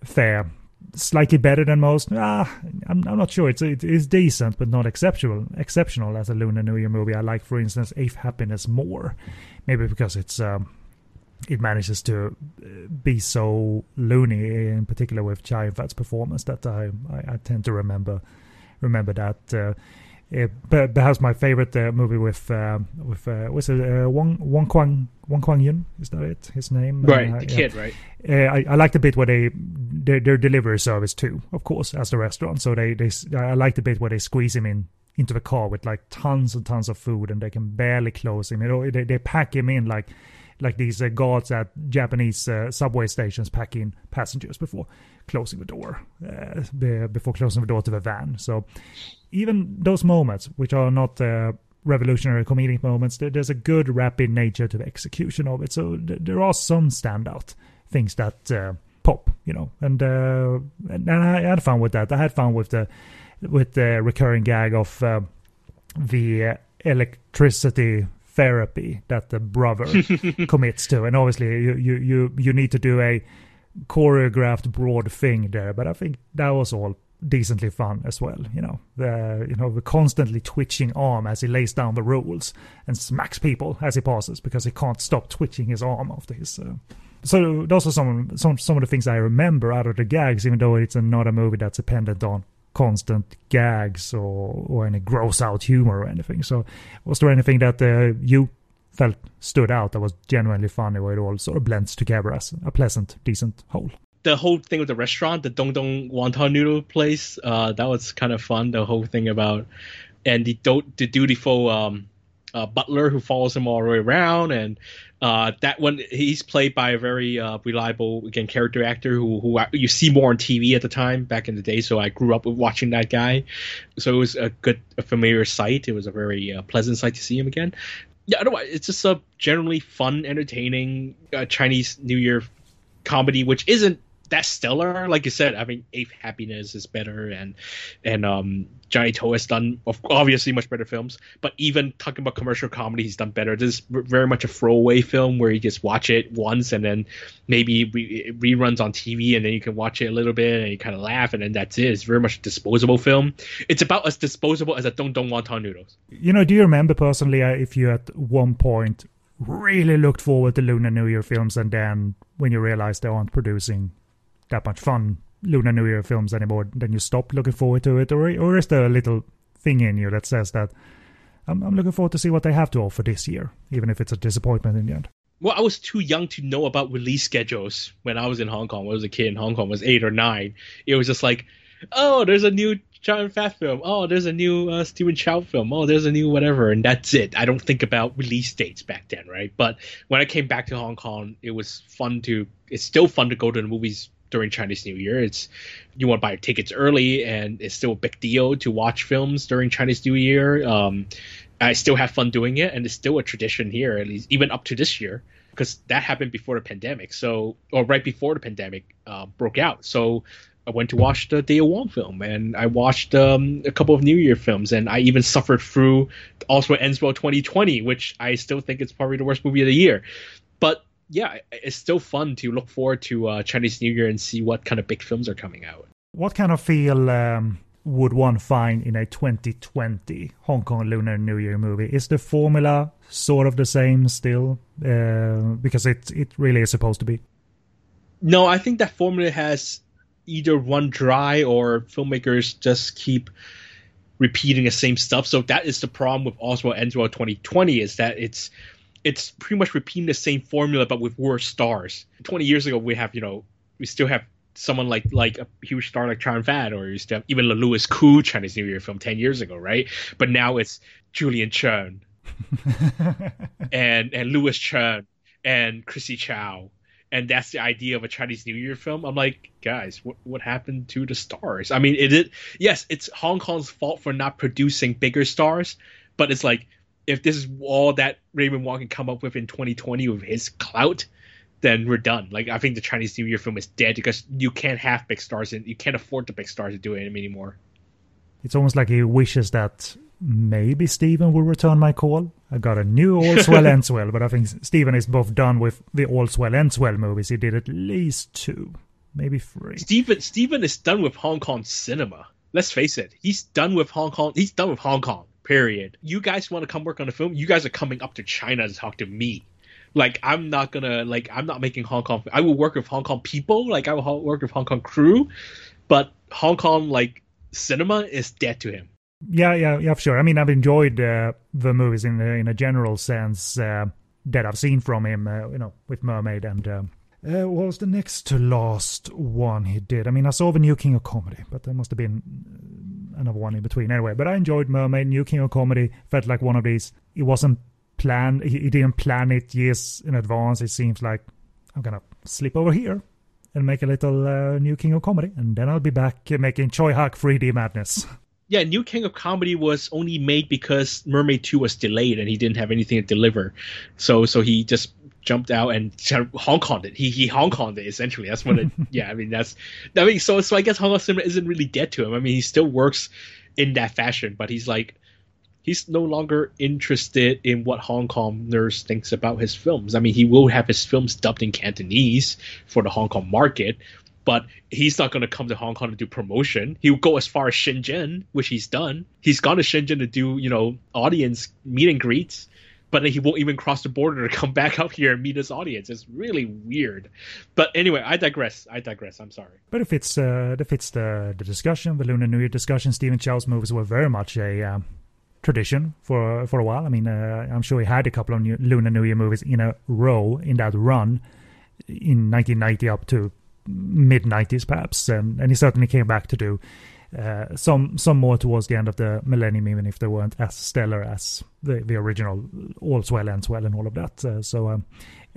fair. Slightly better than most. Ah, I'm, I'm not sure. It's it is decent, but not exceptional. Exceptional as a Lunar New Year movie. I like, for instance, Eighth Happiness more, maybe because it's um, it manages to uh, be so loony, in particular with Yun-fat's performance, that I, I, I tend to remember remember that. Uh, uh, perhaps my favorite uh, movie with uh, with uh, what's it uh, Wong Wong Kwang Wong Kwang Yun? Is that it? His name? Right uh, the kid right. I, I like the bit where they their, their delivery service too of course as the restaurant. So they they I like the bit where they squeeze him in into the car with like tons and tons of food and they can barely close him. You know they, they pack him in like like these uh, guards at Japanese uh, subway stations packing passengers before closing the door, uh, before closing the door to the van. So even those moments, which are not uh, revolutionary comedic moments, there's a good rapid nature to the execution of it. So there are some standout things that uh, pop you know, and uh, and I had fun with that. I had fun with the with the recurring gag of the electricity therapy that the brother (laughs) commits to, and obviously you you you you need to do a choreographed broad thing there, but I think that was all decently fun as well. You know, the you know the constantly twitching arm as he lays down the rules and smacks people as he passes because he can't stop twitching his arm after his. Uh... So those are some some some of the things I remember out of the gags, even though it's not a movie that's dependent on constant gags or or any gross out humor or anything. So was there anything that uh, you felt stood out that was genuinely funny where it all sort of blends together as a pleasant, decent whole? the whole thing with the restaurant, the Dong Dong Wonton Noodle place, uh, that was kind of fun. The whole thing about and the do- the dutiful um, uh, butler who follows him all the way around, and uh, that one he's played by a very uh, reliable again character actor who who you see more on TV at the time back in the day. So I grew up with watching that guy, so it was a good a familiar sight. It was a very uh, pleasant sight to see him again. Yeah, otherwise it's just a generally fun, entertaining uh, Chinese New Year comedy, which isn't that's stellar. Like you said, I mean, Eighth Happiness is better, and and um, Johnny To has done obviously much better films. But even talking about commercial comedy, he's done better. This is very much a throwaway film where you just watch it once and then maybe re- reruns on TV, and then you can watch it a little bit and you kind of laugh, and then that's it. It's very much a disposable film. It's about as disposable as a Dong Dong Wonton noodles. You know, do you remember personally uh, if you at one point really looked forward to Lunar New Year films, and then when you realized they aren't producing that much fun Lunar New Year films anymore, then you stop looking forward to it, or or is there a little thing in you that says that I'm, I'm looking forward to see what they have to offer this year, even if it's a disappointment in the end. Well, I was too young to know about release schedules when I was in Hong Kong. When I was a kid in Hong Kong, I was eight or nine. It was just like, oh, there's a new John Fat film. Oh, there's a new uh, Stephen Chow film. Oh, there's a new whatever, and that's it. I don't think about release dates back then, right? But when I came back to Hong Kong, it was fun to. It's still fun to go to the movies during Chinese New Year. It's you want to buy tickets early, and it's still a big deal to watch films during Chinese New Year. Um, I still have fun doing it, and it's still a tradition here, at least even up to this year, because that happened before the pandemic. So, or right before the pandemic uh, broke out. So. I went to watch the Dale Wong film, and I watched um, a couple of New Year films, and I even suffered through All's Well Ends Well 2020, which I still think is probably the worst movie of the year. But yeah, it's still fun to look forward to uh, Chinese New Year and see what kind of big films are coming out. What kind of feel um, would one find in a 2020 Hong Kong Lunar New Year movie? Is the formula sort of the same still? Uh, because it it really is supposed to be. No, I think that formula has either run dry or filmmakers just keep repeating the same stuff. So that is the problem with All's Well Ends Well 2020 is that it's it's pretty much repeating the same formula but with worse stars. Twenty years ago, we have you know we still have someone like like a huge star like Chow Yun-fat, or you still have even Louis Koo Chinese New Year film ten years ago, right? But now it's Julian Cheung (laughs) and and Louis Chen and Chrissie Chau. And that's the idea of a Chinese New Year film. I'm like, guys, what what happened to the stars? I mean, it, it yes, it's Hong Kong's fault for not producing bigger stars, but it's like if this is all that Raymond Wong can come up with in 2020 with his clout, then we're done. Like I think the Chinese New Year film is dead because you can't have big stars and you can't afford the big stars to do it anymore. It's almost like he wishes that maybe Stephen will return my call. I got a new All's Well (laughs) Ends Well, but I think Stephen is both done with the All's Well Ends Well movies. He did at least two, maybe three. Stephen Stephen is done with Hong Kong cinema. Let's face it, he's done with Hong Kong. He's done with Hong Kong. Period. You guys want to come work on the film? You guys are coming up to China to talk to me. Like I'm not gonna like I'm not making Hong Kong. I will work with Hong Kong people. Like I will work with Hong Kong crew, but Hong Kong like cinema is dead to him. Yeah, yeah, yeah, for sure. I mean, I've enjoyed uh, the movies in in a general sense uh, that I've seen from him. Uh, you know, with Mermaid and. Uh, uh, what was the next to last one he did? I mean, I saw the New King of Comedy, but there must have been another one in between. Anyway, but I enjoyed Mermaid, New King of Comedy. Felt like one of these. It wasn't planned. He, he didn't plan it years in advance. It seems like I'm gonna slip over here and make a little uh, New King of Comedy, and then I'll be back making Tsui Hark 3D madness. (laughs) Yeah, New King of Comedy was only made because Mermaid 2 was delayed and he didn't have anything to deliver. So so he just jumped out and Hong Konged it. He he Hong Konged it essentially. That's what it. (laughs) yeah, I mean that's. I mean, so so I guess Hong Kong cinema isn't really dead to him. I mean, he still works in that fashion, but he's like he's no longer interested in what Hong Kongers thinks about his films. I mean, he will have his films dubbed in Cantonese for the Hong Kong market, but he's not going to come to Hong Kong to do promotion. He'll go as far as Shenzhen, which he's done. He's gone to Shenzhen to do, you know, audience meet and greets, but he won't even cross the border to come back up here and meet his audience. It's really weird. But anyway, I digress. I digress. I'm sorry. But if it's uh, if it's the the discussion, the Lunar New Year discussion, Stephen Chow's movies were very much a um, tradition for for a while. I mean, uh, I'm sure he had a couple of new, Lunar New Year movies in a row in that run in 1990 up to mid 90s, perhaps, and and he certainly came back to do. Some some more towards the end of the millennium, even if they weren't as stellar as the, the original All's Well Ends Well and all of that. Uh, so um,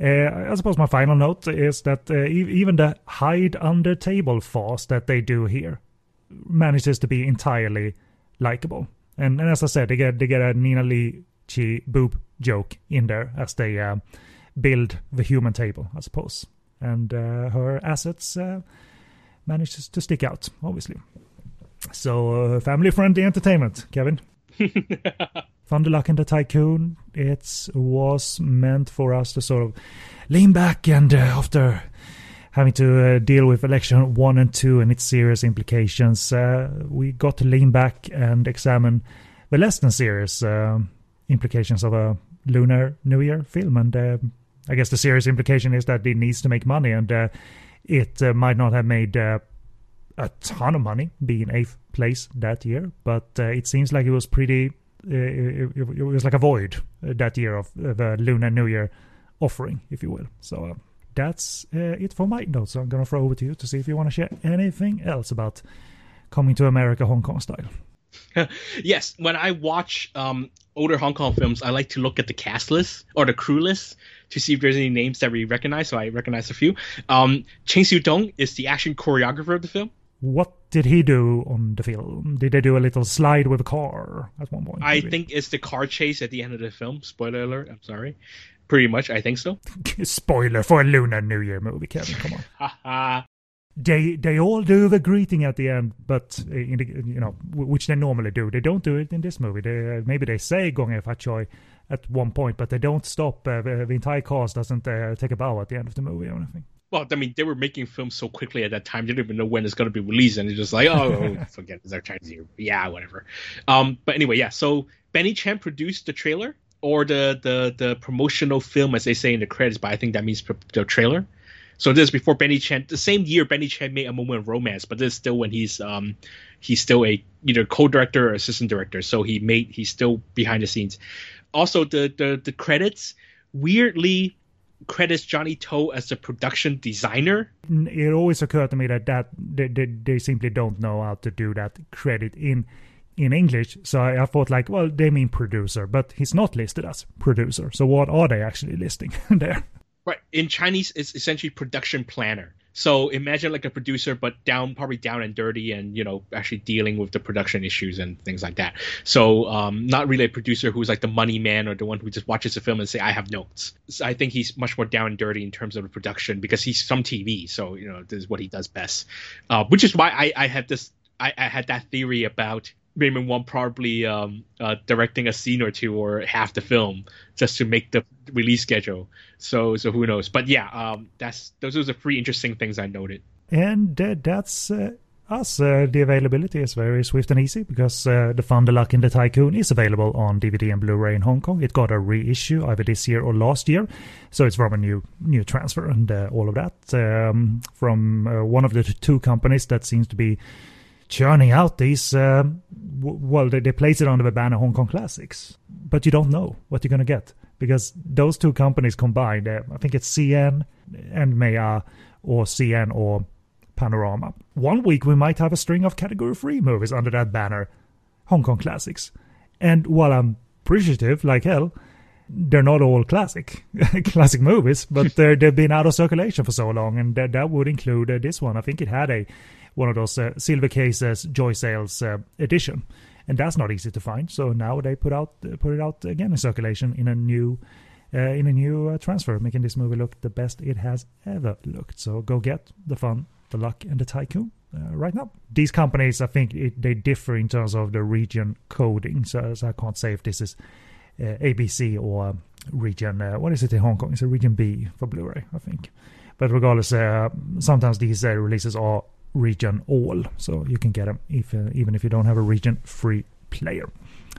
uh, I suppose my final note is that even the hide under table farce that they do here manages to be entirely likable. And, and as I said, they get they get a Nina Li Chi boob joke in there as they uh, build the human table, I suppose. And uh, her assets uh, manages to stick out, obviously. So, uh, family friendly entertainment, Kevin. (laughs) Thunder Luck and the Tycoon, it was meant for us to sort of lean back and uh, after having to uh, deal with election one and two and its serious implications, uh, we got to lean back and examine the less than serious uh, implications of a Lunar New Year film. And uh, I guess the serious implication is that it needs to make money, and uh, it uh, might not have made a ton of money being eighth place that year, but it seems like it was pretty. It, it, was like a void that year of the Lunar New Year offering, if you will. So that's uh, it for my notes. So I'm to throw over to you to see if you want to share anything else about coming to America Hong Kong style. (laughs) yes, when I watch um, older Hong Kong films, I like to look at the cast list or the crew list to see if there's any names that we recognize. So I recognize a few. Um, Ching Siu-tung is the action choreographer of the film. What did he do on the film? Did they do a little slide with a car at one point? I think it's the car chase at the end of the film. Spoiler alert. I'm sorry. Pretty much, I think so. (laughs) Spoiler for a Lunar New Year movie, Kevin. Come on. (laughs) they they all do the greeting at the end, but uh, in the, you know which they normally do. They don't do it in this movie. They, uh, maybe they say "Gong Fat Choi" at one point, but they don't stop. Uh, the, the, entire cast doesn't uh, take a bow at the end of the movie or anything. Well, I mean, they were making films so quickly at that time; they didn't even know when it's going to be released, and it's just like, oh, (laughs) forget it. It's our Chinese Year. Yeah, whatever. Um, but anyway, yeah. So Benny Chan produced the trailer or the, the the promotional film, as they say in the credits, but I think that means the trailer. So this is before Benny Chan. The same year Benny Chan made a moment of romance, but this is still when he's um he's still a either co-director or assistant director. So he made he's still behind the scenes. Also, the the the credits weirdly credits Johnny To as the production designer. It always occurred to me that that they, they, they simply don't know how to do that credit in in English. So I, I, thought like, well, they mean producer, but he's not listed as producer. So what are they actually listing (laughs) there? Right. In Chinese, it's essentially production planner. So imagine like a producer, but down, probably down and dirty, and you know, actually dealing with the production issues and things like that. So um, not really a producer who's like the money man or the one who just watches the film and say, "I have notes." So I think he's much more down and dirty in terms of the production because he's some TV. So you know, this is what he does best. Uh, which is why I, I had this, I, I had that theory about Raymond Wong probably um, uh, directing a scene or two or half the film just to make the release schedule. So so who knows? But yeah, um, that's those are the three interesting things I noted. And uh, that's uh, us. Uh, the availability is very swift and easy because uh, the Thunder Luck in the Tycoon is available on DVD and Blu-ray in Hong Kong. It got a reissue either this year or last year, so it's from a new new transfer and uh, all of that um, from one of the two companies that seems to be churning out these. Uh, well, they, they place it under the banner Hong Kong Classics, but you don't know what you're gonna get because those two companies combined, uh, I think it's CN and Maya or CN or Panorama. One week we might have a string of Category 3 movies under that banner, Hong Kong Classics. And while I'm appreciative like hell, they're not all classic (laughs) classic movies, but (laughs) they've been out of circulation for so long, and that, that would include uh, this one. I think it had a one of those uh, silver cases joy sales uh, edition and that's not easy to find so now they put out uh, put it out again in circulation in a new uh, in a new uh, transfer, making this movie look the best it has ever looked. So go get the fun, the luck, and the tycoon. Uh, right now, these companies, I think it, they differ in terms of the region coding. So, so I can't say if this is ABC or region. What is it in Hong Kong? It's a region B for Blu-ray, I think. But regardless, uh, sometimes these uh, releases are region all, so you can get them if uh, even if you don't have a region free player.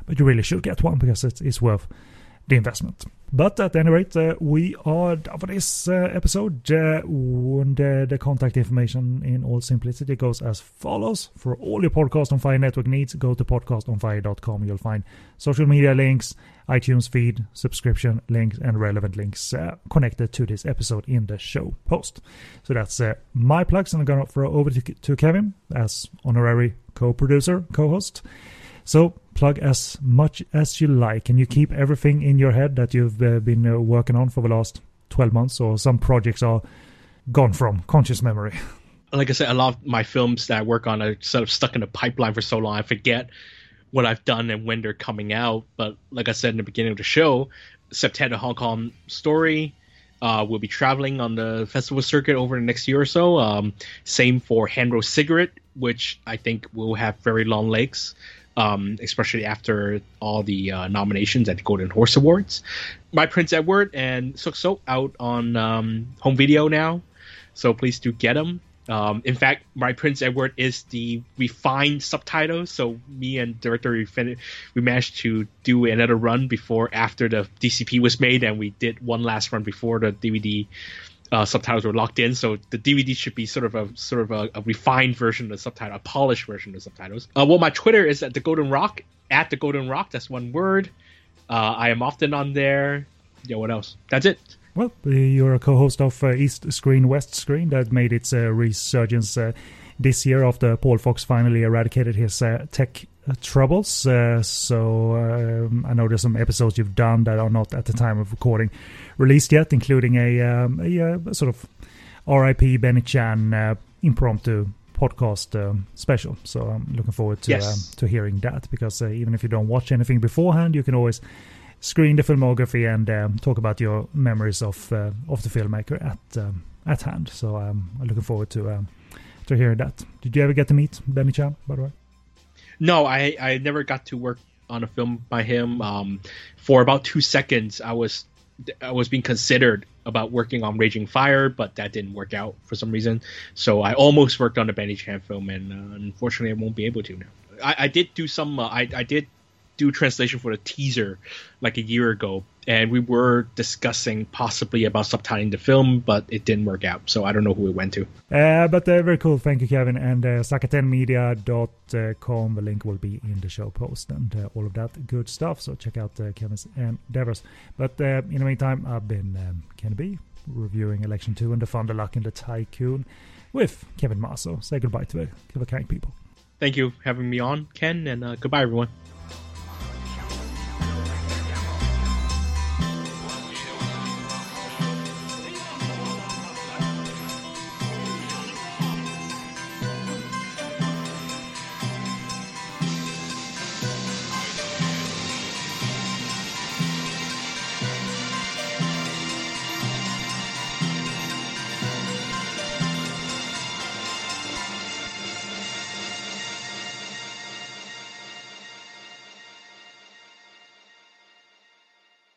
But you really should get one because it's, it's worth the investment. But at any rate, uh, we are done for this uh, episode. Uh, uh, the contact information in all simplicity goes as follows. For all your Podcast on Fire network needs, go to podcastonfire.com. You'll find social media links, iTunes feed, subscription links, and relevant links uh, connected to this episode in the show post. So that's uh, my plugs, and I'm going to throw over to, to Kevin as honorary co producer, co host. So plug as much as you like, and you keep everything in your head that you've uh, been uh, working on for the last 12 months, or some projects are gone from conscious memory. (laughs) Like I said, a lot of my films that I work on are sort of stuck in a pipeline for so long, I forget what I've done and when they're coming out. But like I said in the beginning of the show, September Hong Kong Story. Uh, we'll be traveling on the festival circuit over the next year or so. Um, same for Hand Cigarette, which I think will have very long legs um, especially after all the uh, nominations at the Golden Horse Awards. My Prince Edward and Suk Suk out on um, home video now, so please do get them. Um, in fact, My Prince Edward is the refined subtitle, so me and director we, fin- we managed to do another run before after the DCP was made, and we did one last run before the DVD uh, subtitles were locked in, so the DVD should be sort of a sort of a, a refined version of the subtitle, a polished version of the subtitles. Uh, well, my Twitter is at the Golden Rock at the Golden Rock. That's one word. Uh, I am often on there. Yeah, what else? That's it. Well, you're a co-host of uh, East Screen, West Screen that made its uh, resurgence uh, this year after Paul Fox finally eradicated his uh, tech uh, troubles. Uh, so um, I know there's some episodes you've done that are not at the time of recording released yet, including a, um, a, a sort of R.I.P. Benny Chan impromptu podcast um, special. So I'm looking forward to Yes. um, to hearing that because uh, even if you don't watch anything beforehand, you can always screen the filmography and um, talk about your memories of uh, of the filmmaker at um, at hand. So um, I'm looking forward to um, to hearing that. Did you ever get to meet Benny Chan, by the way? No, I I never got to work on a film by him. Um, for about two seconds, I was I was being considered about working on Raging Fire, but that didn't work out for some reason. So I almost worked on a Benny Chan film, and uh, unfortunately, I won't be able to now. I, I did do some. Uh, I I did do translation for the teaser like a year ago, and we were discussing possibly about subtitling the film, but it didn't work out. So I don't know who it went to. Uh, but uh, very cool. Thank you, Kevin. And uh, zakkatenmedia.com. The link will be in the show post and uh, all of that good stuff. So check out uh, Kevin's endeavors. But uh, in the meantime, I've been um, Ken B, reviewing Election 2 and the Fun, the Luck, and the Tycoon with Kevin Masso. Say goodbye to the, to the kind people. Thank you for having me on, Ken, and uh, goodbye, everyone.